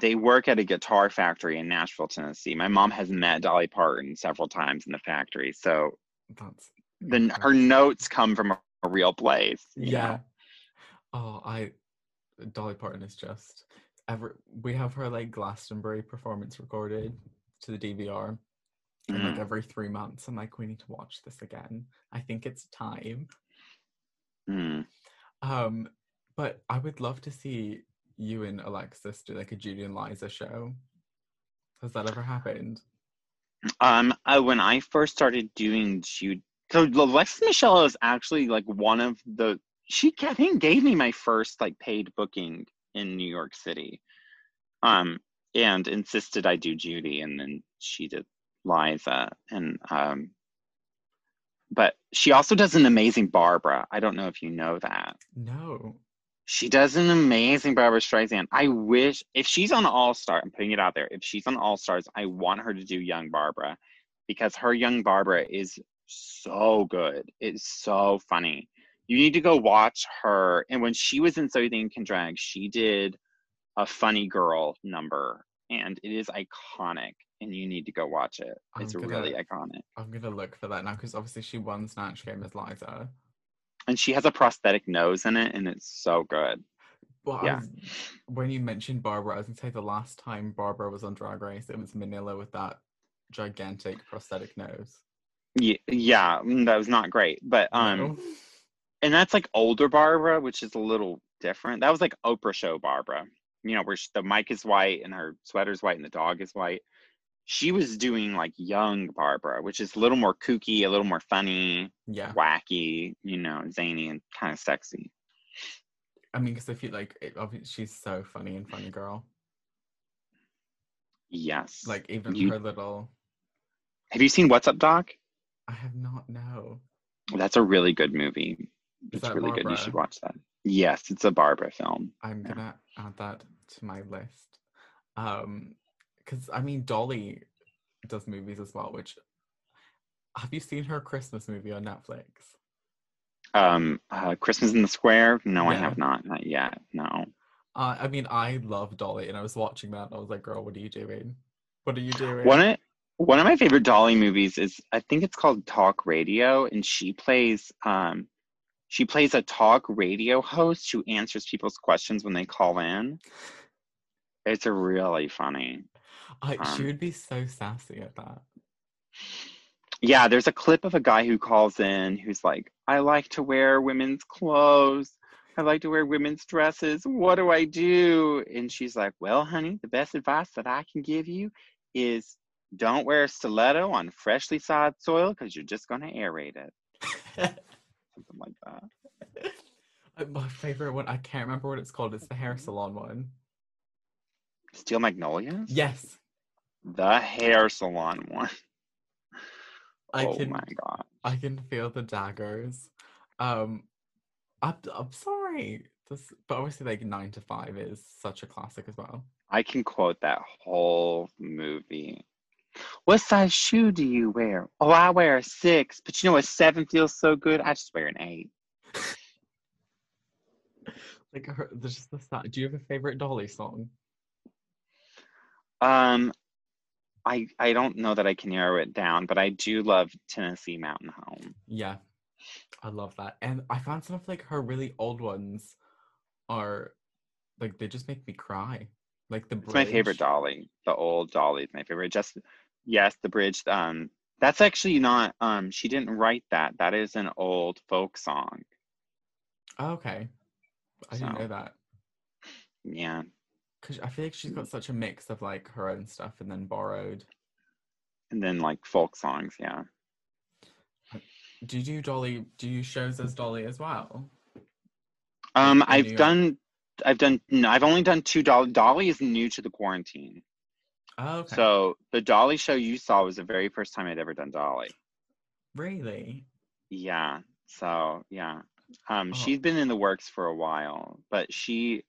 they work at a guitar factory in Nashville, Tennessee. My mom has met Dolly Parton several times in the factory, so that's then her notes come from a, real place. yeah. know? Oh, I Dolly Parton is just ever we have her like Glastonbury performance recorded to the DVR. And like Mm. every three months, I'm like, we need to watch this again. I think it's time. Mm. Um, but I would love to see you and Alexis do like a Judy and Liza show. Has that ever happened? Um, uh, when I first started doing Judy, so Alexis Michelle is actually like one of the she I think gave me my first like paid booking in New York City, um, and insisted I do Judy, and then she did Liza, and um, but she also does an amazing Barbra. I don't know if you know that. No. She does an amazing Barbra Streisand. I wish if she's on All Star, I'm putting it out there. If she's on All Stars, I want her to do Young Barbra because her Young Barbra is so good. It's so funny. You need to go watch her. And when she was in So You Think Can Drag, she did a funny girl number, and it is iconic. And you need to go watch it. It's gonna- really iconic. I'm gonna look for that now because obviously she won Snatch Game as Liza. And she has a prosthetic nose in it, and it's so good. Well, Yeah. was- when you mentioned Barbra, I was gonna say the last time Barbra was on Drag Race, it was Manila with that gigantic prosthetic nose. Yeah, yeah, mm, that was not great. But um, No. and that's like older Barbra, which is a little different. That was like Oprah show Barbra, you know, where she, the mic is white and her sweater's white and the dog is white. She was doing like young Barbra, which is a little more kooky, a little more funny, yeah, wacky, you know, zany and kind of sexy. I mean, because I feel like it, she's so funny and funny girl. Yes. Like even You- her little. have you seen What's Up, Doc? I have not no. That's a really good movie. Is It's really good. You should watch that. Yes, it's a Barbra film. I'm Yeah. gonna add that to my list. Um, because I mean Dolly does movies as well. Which have you seen her Christmas movie on Netflix? Um, uh, Christmas in the Square? No, I have not. Not yet. No. Uh, I mean, I love Dolly, and I was watching that, and I was like, "Girl, what are you doing? What are you doing?" One of one of my favorite Dolly movies is I think it's called Talk Radio, and she plays um she plays a talk radio host who answers people's questions when they call in. It's a really funny. I, she um, would be so sassy at that. Yeah, there's a clip of a guy who calls in who's like, I like to wear women's clothes. I like to wear women's dresses. What do I do? And she's like, Well, honey, the best advice that I can give you is don't wear a stiletto on freshly sod soil because you're just going to aerate it. [LAUGHS] Something like that. Uh, My favorite one, I can't remember what it's called. It's the hair salon one. Steel Magnolias? Yes, The hair salon one. [LAUGHS] I oh can. my God. I can feel the daggers. Um, I'm, I'm sorry. This, but obviously, like nine to five is such a classic as well. I can quote that whole movie. What size shoe do you wear? Oh, I wear a six, but you know a seven feels so good. I just wear an eight. [LAUGHS] Like, her, there's just the sound. Do you have a favorite Dolly song? Um, I I don't know that I can narrow it down, but I do love Tennessee Mountain Home. Yeah, I love that. And I found some of like her really old ones are like they just make me cry. Like the It's my favorite. Dolly. The old Dolly is my favorite. Just yes, the bridge. Um, that's actually not. Um, she didn't write that. That is an old folk song. Oh, okay, I didn't know that Yeah, because I feel like she's got such a mix of like her own stuff and then borrowed. and then like folk songs. Yeah. Do you do Dolly? Do you shows as Dolly as well? Um, I've York? done, I've done, no, I've only done two Dolly. Dolly is new to the quarantine. Oh, okay. So the Dolly show you saw was the very first time I'd ever done Dolly. really? Yeah. So yeah. Um, Oh. she's been in the works for a while, but she,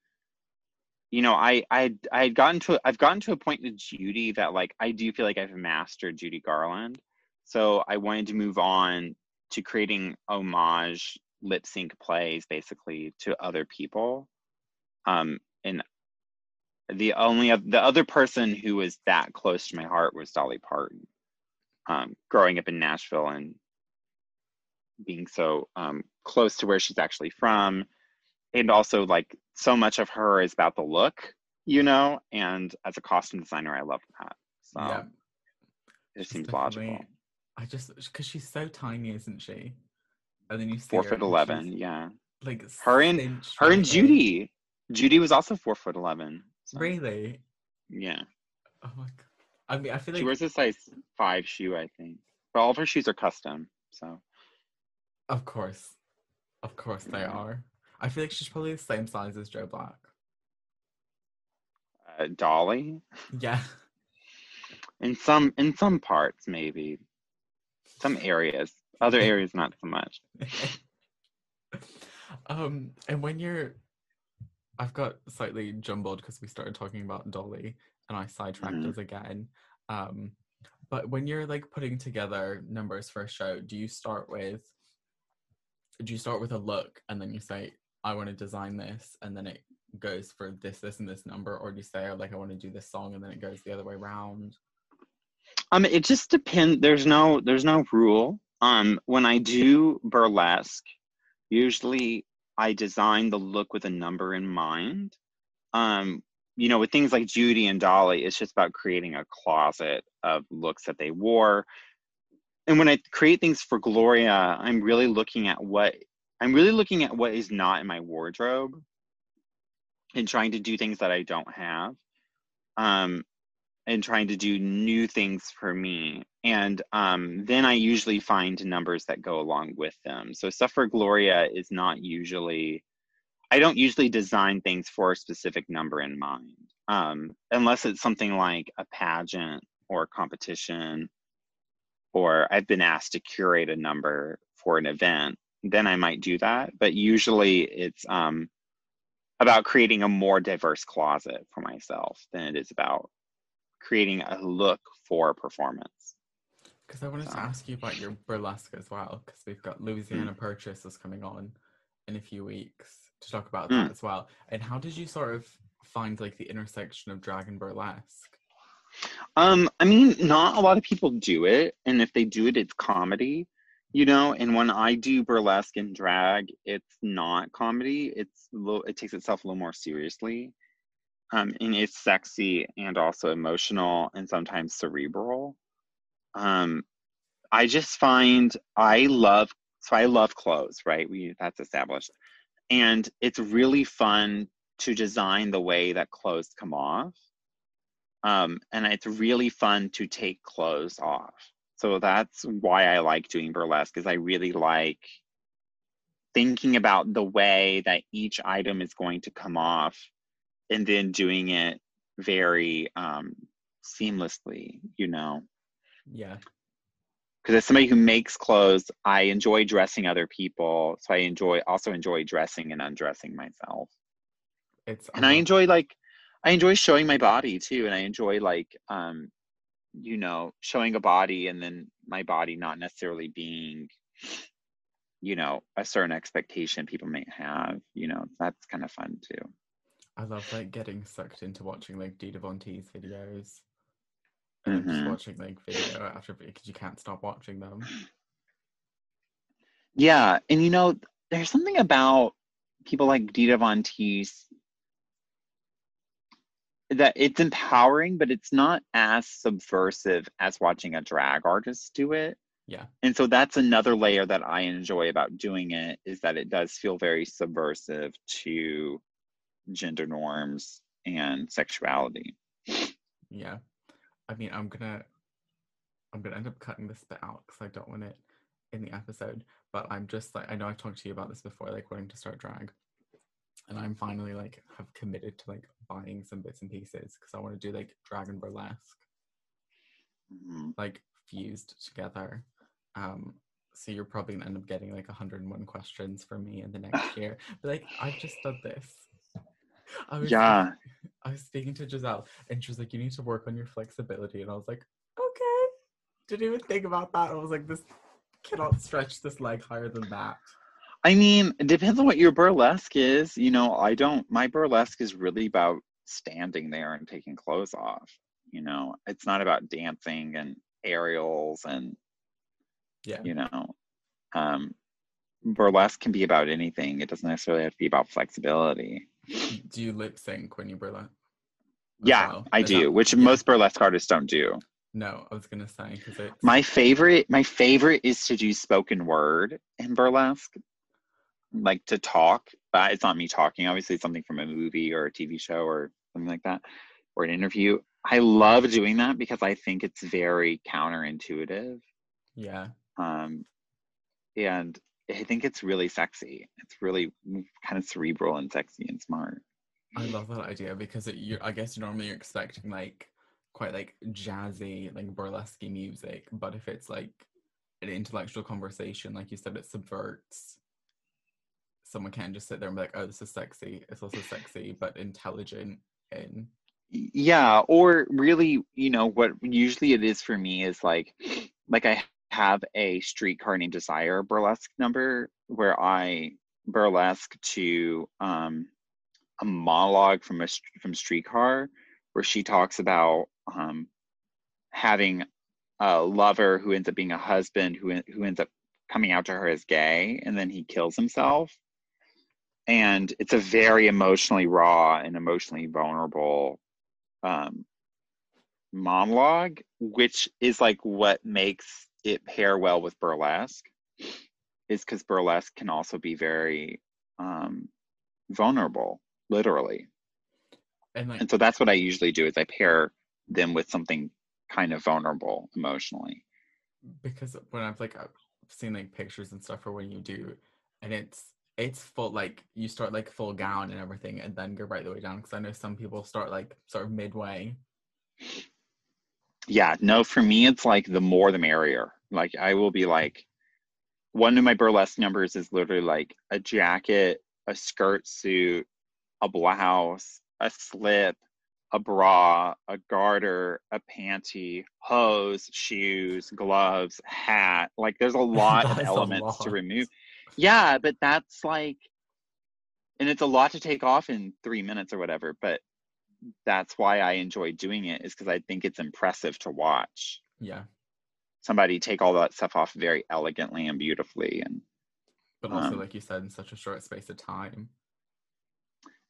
you know, I, I, I had gotten to, I've gotten to a point with Judy that like I do feel like I've mastered Judy Garland. So I wanted to move on to creating homage lip sync plays basically to other people. Um, and the only the other person who was that close to my heart was Dolly Parton. Um, growing up in Nashville and being so um, close to where she's actually from, and also like so much of her is about the look, you know. And as a costume designer, I love that. So yeah. it seems logical. I just because she's so tiny, isn't she? And then you see Four foot eleven, yeah. Like Her and- Her and over. Judy. Judy was also four foot eleven. so, Really? Yeah. Oh my god. I mean, I feel like She wears a size five shoe, I think. But all of her shoes are custom. So Of course. Of course they Yeah. are. I feel like she's probably the same size as Joe Black. uh, Dolly. Yeah. In some in some parts, maybe. Some areas. Other [LAUGHS] areas not so much. [LAUGHS] um, and when you're I've got slightly jumbled because we started talking about Dolly and I sidetracked Mhm. us again. Um, but when you're like putting together numbers for a show, do you start with do you start with a look and then you say, I want to design this, and then it goes for this, this, and this number, or do you say, like, I want to do this song, and then it goes the other way around? Um, it just depends. There's no there's no rule. Um, when I do burlesque, usually I design the look with a number in mind. Um, you know, with things like Judy and Dolly, it's just about creating a closet of looks that they wore. And when I create things for Gloria, I'm really looking at what I'm really looking at what is not in my wardrobe and trying to do things that I don't have. Um, and trying to do new things for me. And um, then I usually find numbers that go along with them. So stuff for Gloria is not usually, I don't usually design things for a specific number in mind, um, unless it's something like a pageant or a competition, or I've been asked to curate a number for an event. Then I might do that. But usually it's um, about creating a more diverse closet for myself than it is about creating a look for performance. Because I wanted to ask you about your burlesque as well, because we've got Louisiana mm. Purchase is coming on in a few weeks to talk about mm. that as well. And how did you sort of find like the intersection of drag and burlesque? Um, I mean, not a lot of people do it, and if they do it, it's comedy, you know. And when I do burlesque and drag, it's not comedy. It's little, it takes itself a little more seriously um, and it's sexy and also emotional and sometimes cerebral. Um, I just find I love so I love clothes, right? We that's established, and it's really fun to design the way that clothes come off, um, and it's really fun to take clothes off. So that's why I like doing burlesque, is I really like thinking about the way that each item is going to come off and then doing it very um, seamlessly, you know? Yeah. Because as somebody who makes clothes, I enjoy dressing other people. So I enjoy also enjoy dressing and undressing myself. It's and I enjoy like I enjoy showing my body too, and I enjoy like um, you know, showing a body and then my body not necessarily being, you know, a certain expectation people may have. You know, that's kind of fun too. I love like getting sucked into watching like Dita Von Teese videos. And mm-hmm. just watching like video after because you can't stop watching them. Yeah, and you know, there's something about people like Dita Von Teese that it's empowering, but it's not as subversive as watching a drag artist do it. Yeah. And so that's another layer that I enjoy about doing it is that it does feel very subversive to gender norms and sexuality. Yeah. I mean, I'm gonna I'm gonna end up cutting this bit out because I don't want it in the episode. But I'm just like I know I've talked to you about this before, like wanting to start drag. And I'm finally like have committed to like buying some bits and pieces because I want to do like dragon burlesque. Mm-hmm. Like fused together. Um so you're probably gonna end up getting like 101 questions for me in the next [LAUGHS] year. But like I've just done this I was yeah. [LAUGHS] I was speaking to Giselle and she was like, You need to work on your flexibility. And I was like, Okay. Didn't even think about that. I was like, This cannot stretch this leg higher than that. I mean, it depends on what your burlesque is. You know, I don't, my burlesque is really about standing there and taking clothes off. You know, it's not about dancing and aerials and, yeah, you know, um, burlesque can be about anything. It doesn't necessarily have to be about flexibility. Do you lip sync when you burlesque? Yeah, well? I do, which yeah. most burlesque artists don't do. No, I was gonna say my favorite. My favorite is to do spoken word in burlesque, like to talk. But it's not me talking. Obviously, it's something from a movie or a TV show or something like that, or an interview. I love doing that because I think it's very counterintuitive. Yeah. Um, and I think it's really sexy. It's really kind of cerebral and sexy and smart. I love that idea because it, you I guess normally you're expecting like quite like jazzy, like burlesque music, but if it's like an intellectual conversation, like you said, it subverts. Someone can just sit there and be like, "Oh, this is sexy." It's also sexy, but intelligent and yeah, or really, you know, what usually it is for me is like, [SNIFFS] like I have a streetcar named Desire burlesque number where I burlesque to um, a monologue from a from Streetcar, where she talks about um, having a lover who ends up being a husband who who ends up coming out to her as gay, and then he kills himself. And it's a very emotionally raw and emotionally vulnerable um, monologue, which is like what makes it pair well with burlesque, is because burlesque can also be very um, vulnerable, literally. And, like, and so that's what I usually do is I pair them with something kind of vulnerable emotionally. Because when I've like I've seen like pictures and stuff for when you do, and it's it's full like you start like full gown and everything, and then go right the way down. Because I know some people start like sort of midway. Yeah, no, for me it's like the more the merrier. Like I will be like, one of my burlesque numbers is literally like a jacket, a skirt suit, a blouse, a slip, a bra, a garter, a panty, hose, shoes, gloves, hat. Like there's a [LAUGHS] lot of elements lot. to remove. Yeah, but that's like, and it's a lot to take off in three minutes or whatever. But that's why I enjoy doing it is because I think it's impressive to watch. Yeah. Somebody take all that stuff off very elegantly and beautifully and but also um, like you said in such a short space of time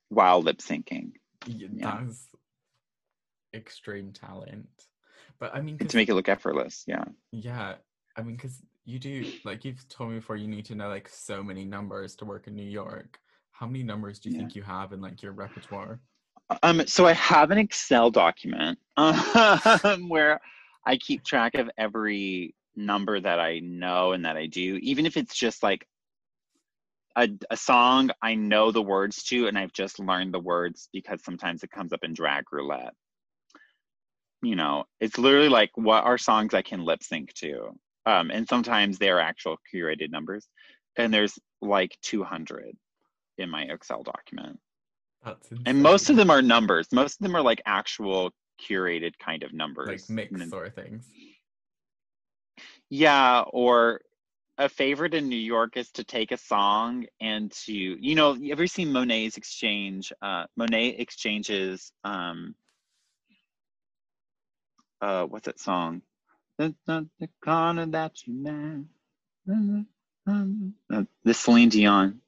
while lip syncing yeah, yeah. that's extreme talent but i mean to make it look effortless yeah yeah i mean because you do like you've told me before you need to know like so many numbers to work in new york how many numbers do you yeah. think you have in like your repertoire um, so I have an Excel document [LAUGHS] um, where I keep track of every number that I know and that I do, even if it's just like a, a song I know the words to and I've just learned the words because sometimes it comes up in drag roulette. You know, it's literally like what are songs I can lip sync to? Um, and sometimes they're actual curated numbers. And there's like 200 in my Excel document. And most of them are numbers. Most of them are like actual curated kind of numbers. Like mix then, or things. Yeah, or a favorite in New York is to take a song and to you know, have you ever seen Monét X Change? Uh Monét X Change's um uh what's that song? The, the, the corner that you met. This Celine Dion.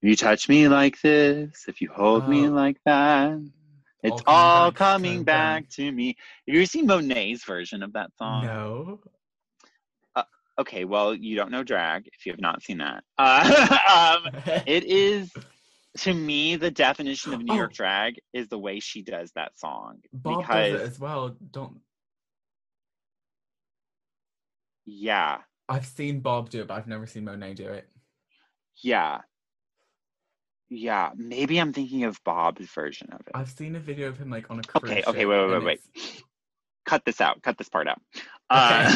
You touch me like this, if you hold oh. me like that, it's all, all coming, back, back, to me. Have you ever seen Monét's version of that song? No. Uh, okay, well, you don't know drag if you have not seen that. Uh, [LAUGHS] um, [LAUGHS] it is, to me, the definition of New York oh. drag is the way she does that song. Bob because, does it as well. Don't. Yeah. I've seen Bob do it, but I've never seen Monét do it. Yeah, yeah, maybe I'm thinking of Bob's version of it. I've seen a video of him like on a cruise. Okay, okay, wait, wait, wait, wait. Cut this out. Cut this part out. [LAUGHS] Okay.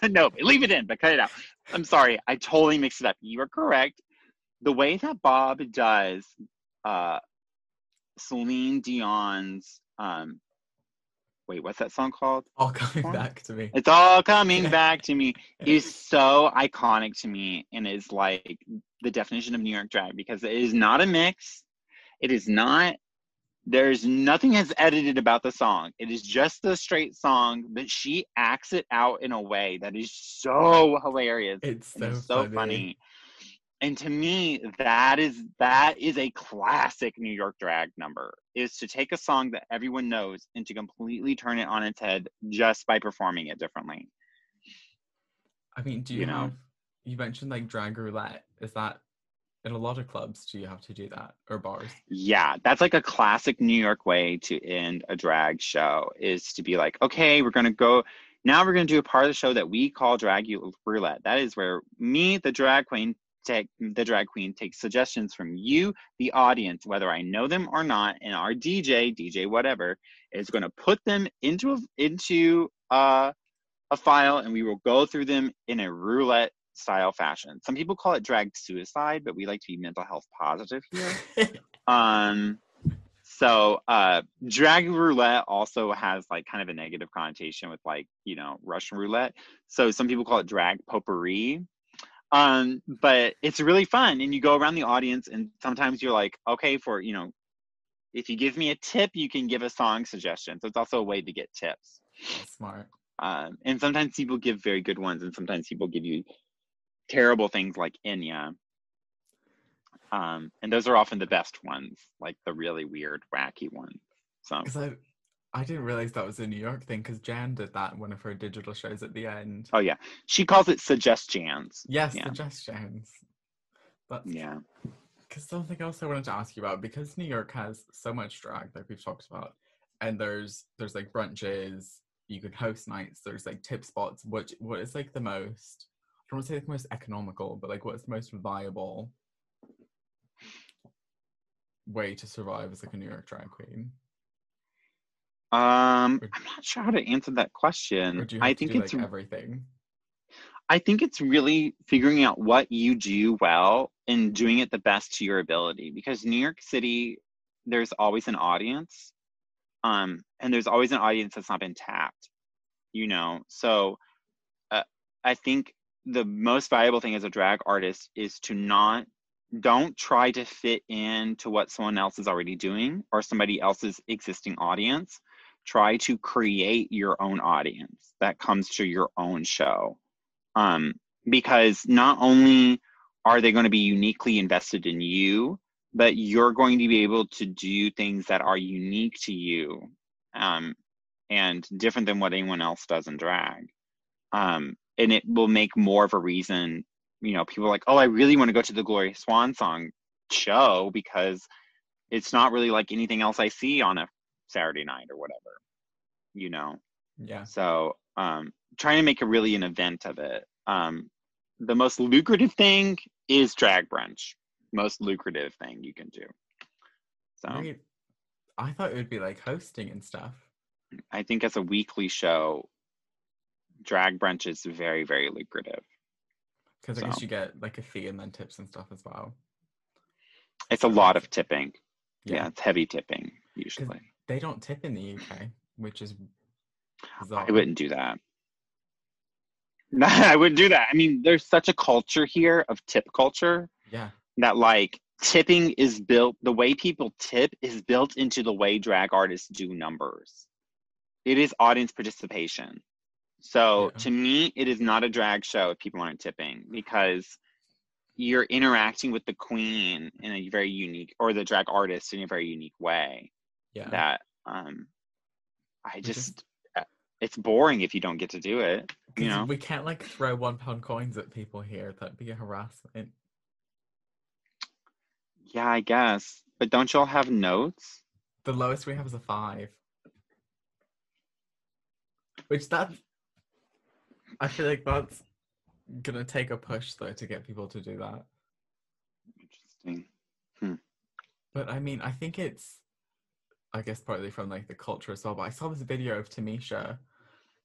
Uh, [LAUGHS] no, leave it in, but cut it out. I'm sorry, I totally mixed it up. You are correct. The way that Bob does uh, Celine Dion's um, wait, what's that song called? All coming back to me. It's all coming [LAUGHS] back to me. Is so iconic to me and is like the definition of New York drag because it is not a mix. It is not. There's nothing has edited about the song. It is just the straight song, but she acts it out in a way that is so hilarious. It's so, so funny. funny and to me that is that is a classic new york drag number is to take a song that everyone knows and to completely turn it on its head just by performing it differently. I mean do you, you have know? you mentioned like drag roulette. Is that in a lot of clubs do you have to do that or bars? Yeah that's like a classic new york way to end a drag show is to be like okay we're going to go now we're going to do a part of the show that we call drag roulette. That is where me the drag queen take the drag queen takes suggestions from you, the audience, whether I know them or not, and our DJ, DJ whatever, is going to put them into a, into a, a file, and we will go through them in a roulette style fashion. Some people call it drag suicide, but we like to be mental health positive here. [LAUGHS] um, so uh, drag roulette also has like kind of a negative connotation with like you know Russian roulette. So some people call it drag potpourri um, but it's really fun, and you go around the audience, and sometimes you're like, okay, for you know, if you give me a tip, you can give a song suggestion. So it's also a way to get tips. Smart. Um, and sometimes people give very good ones, and sometimes people give you terrible things like Enya. Um, and those are often the best ones, like the really weird, wacky ones. So I, didn't realize that was a New York thing. Because Jan did that in one of her digital shows at the end. Oh yeah, she calls it suggestions. Yes, yeah. suggestions. But Yeah, because something else I wanted to ask you about because New York has so much drag like we've talked about, and there's there's like brunches, you can host nights, there's like tip spots. Which what is like the most? I don't want to say the most economical, but like what's the most viable way to survive as like a New York drag queen? Um, I'm not sure how to answer that question. do you have I think it's like everything? I think it's really figuring out what you do well and doing it the best to your ability because New York City, there's always an audience. Um, and there's always an audience that's not been tapped, you know? So uh, I think the most valuable thing as a drag artist is to not, don't try to fit in to what someone else is already doing or somebody else's existing audience. Try to create your own audience that comes to your own show um, because not only are they going to be uniquely invested in you, but you're going to be able to do things that are unique to you um, and different than what anyone else does in drag. Um, and it will make more of a reason, you know, people like, oh, I really want to go to the Gloria Swansong show because it's not really like anything else I see on a Saturday night or whatever, you know? Yeah. So um, trying to make a really an event of it. Um, the most lucrative thing is drag brunch. Most lucrative thing you can do. So. I thought it would be like hosting and stuff. I think as a weekly show, drag brunch is very, very lucrative. Because I guess you get like a fee and then tips and stuff as well. It's a lot of tipping. Yeah, Yeah. it's heavy tipping usually. They don't tip in the UK, which is bizarre. I wouldn't do that. [LAUGHS] No, I wouldn't do that. I mean, there's such a culture here of tip culture Yeah. that like tipping is built the way people tip is built into the way drag artists do numbers it is audience participation so Yeah. to me it is not a drag show if people aren't tipping because you're interacting with the queen in a very unique or the drag artist in a very unique way Yeah. that um i just uh, it's boring if you don't get to do it You know we can't like throw one pound coins at people here. That'd be a harassment. yeah i guess but don't y'all have notes The lowest we have is a five. Which that I feel like that's gonna take a push though to get people to do that. interesting Hmm. But I mean, I think it's, I guess, partly from like the culture as well. But I saw this video of Tamisha,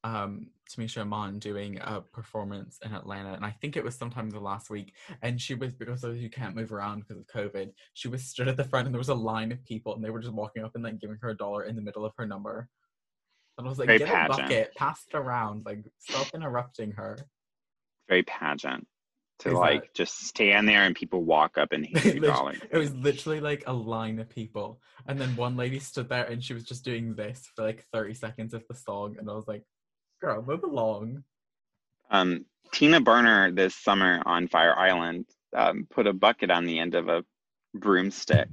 um, Tamisha Iman doing a performance in Atlanta, and I think it was sometime the last week. And she was because of you can't move around because of COVID. She was stood at the front, and there was a line of people, and they were just walking up and like giving her a dollar in the middle of her number. And I was like, Very get pageant. a bucket, pass it around, like stop interrupting her. very pageant to like just stand there and people walk up and [LAUGHS] hand you dollars. It was literally like a line of people. And then one lady stood there and she was just doing this for like 30 seconds of the song. And I was like, girl, move along. Um, Tina Burner this summer on Fire Island um, put a bucket on the end of a broomstick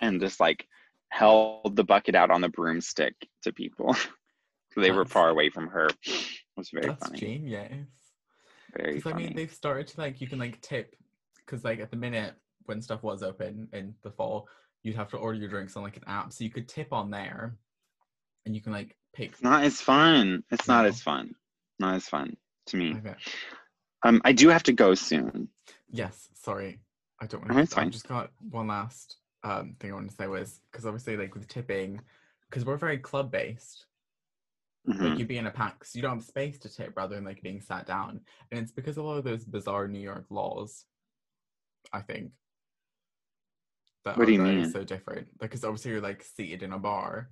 and just like held the bucket out on the broomstick to people. so [LAUGHS] they were far away from her. It was very That's funny. genius. Very Because I mean, they've started to like, you can like tip. Because like at the minute when stuff was open in the fall, you'd have to order your drinks on like an app. So you could tip on there and you can like pick. it's not as fun. It's not as fun. Not as fun to me. Okay. Um, I do have to go soon. Yes, sorry. I don't No, want it's to. I just got one last um, thing I wanted to say was because obviously, like with tipping, because we're very club based. Mhm. Like you'd be in a pack, so you don't have space to tip rather than like being sat down, and it's because of all of those bizarre New York laws. I think. That What do you our drag is mean? So different, because obviously you're like seated in a bar,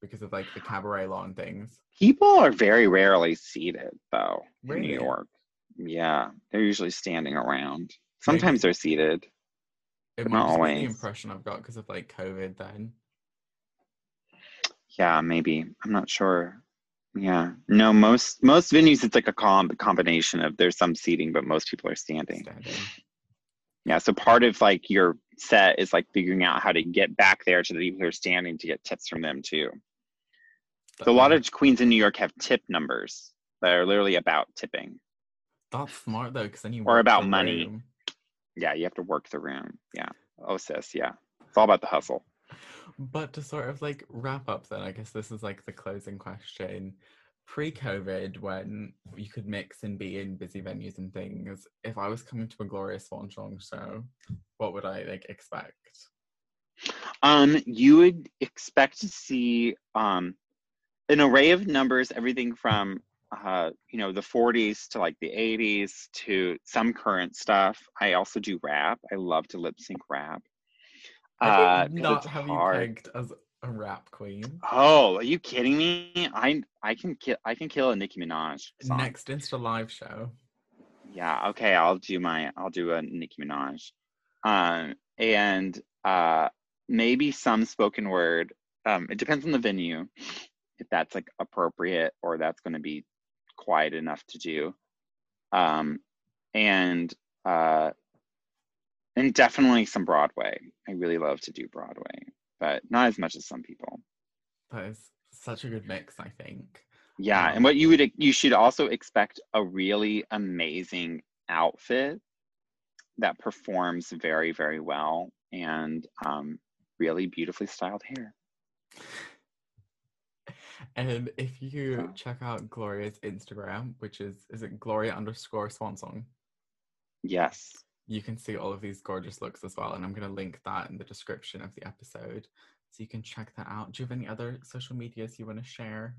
because of like the cabaret law and things. People are very rarely seated though in New York. Yeah, they're usually standing around. Sometimes they're seated. It might not be the always. impression I've got because of like COVID then. Yeah, maybe. I'm not sure. Yeah. No, most most venues it's like a com- combination of there's some seating, but most people are standing. Standing. Yeah. So part of like your set is like figuring out how to get back there to the people who are standing to get tips from them too. So a lot of queens in New York have tip numbers that are literally about tipping. That's smart though, because then you Or about money. room. Yeah, you have to work the room. Yeah. Oh sis, yeah. It's all about the hustle. But to sort of like wrap up, then I guess this is like the closing question. Pre-COVID, when you could mix and be in busy venues and things, if I was coming to a Glorious Swan Song show, what would I like expect? Um, you would expect to see um an array of numbers, everything from uh, you know, the 40s to like the 80s to some current stuff. I also do rap. I love to lip sync rap. Uh, not have hard. you pegged as a rap queen. Oh, are you kidding me? I I can kill I can kill a Nicki Minaj song. Next Insta live show. Yeah, okay, I'll do my I'll do a Nicki Minaj. Um and uh maybe some spoken word. Um it depends on the venue if that's like appropriate or that's going to be quiet enough to do. Um and uh and definitely some Broadway. I really love to do Broadway, but not as much as some people. That is such a good mix, I think. Yeah, Um, and what you would you should also expect a really amazing outfit that performs very very well and um, really beautifully styled hair. And if you check out Gloria's Instagram, which is is it Gloria underscore Swansong, Yes. You can see all of these gorgeous looks as well. And I'm gonna link that in the description of the episode. So you can check that out. Do you have any other social medias you want to share?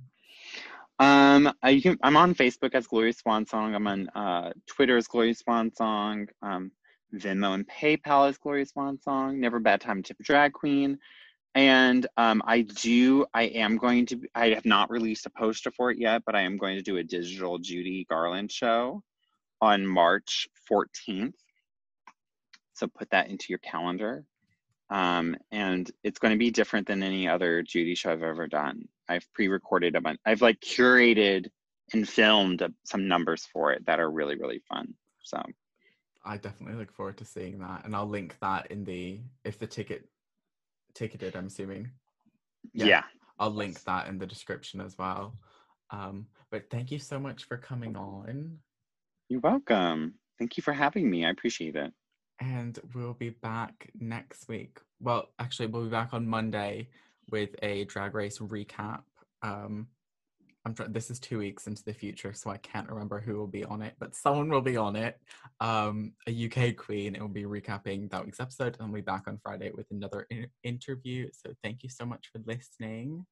Um, I, you can, I'm on Facebook as Gloria Swansong. I'm on uh, Twitter as Gloria Swansong. Um, Venmo and PayPal as Gloria Swansong. Never Bad Time to Tip a Drag Queen. And um, I do, I am going to, I have not released a poster for it yet, but I am going to do a digital Judy Garland show on March 14th. So put that into your calendar. Um, and it's going to be different than any other Judy show I've ever done. I've pre-recorded a bunch. I've like curated and filmed some numbers for it that are really really fun. So I definitely look forward to seeing that, and I'll link that in the if the ticket ticketed. I'm assuming Yeah. yeah, I'll link that in the description as well. Um, but thank you so much for coming on, you're welcome. Thank you for having me. I appreciate it. And we'll be back next week. Well, actually, we'll be back on Monday with a drag race recap. Um, I'm trying. This is two weeks into the future, so I can't remember who will be on it, but someone will be on it. Um, a UK queen, and we'll be recapping that week's episode, and we'll be back on Friday with another in- interview. So thank you so much for listening.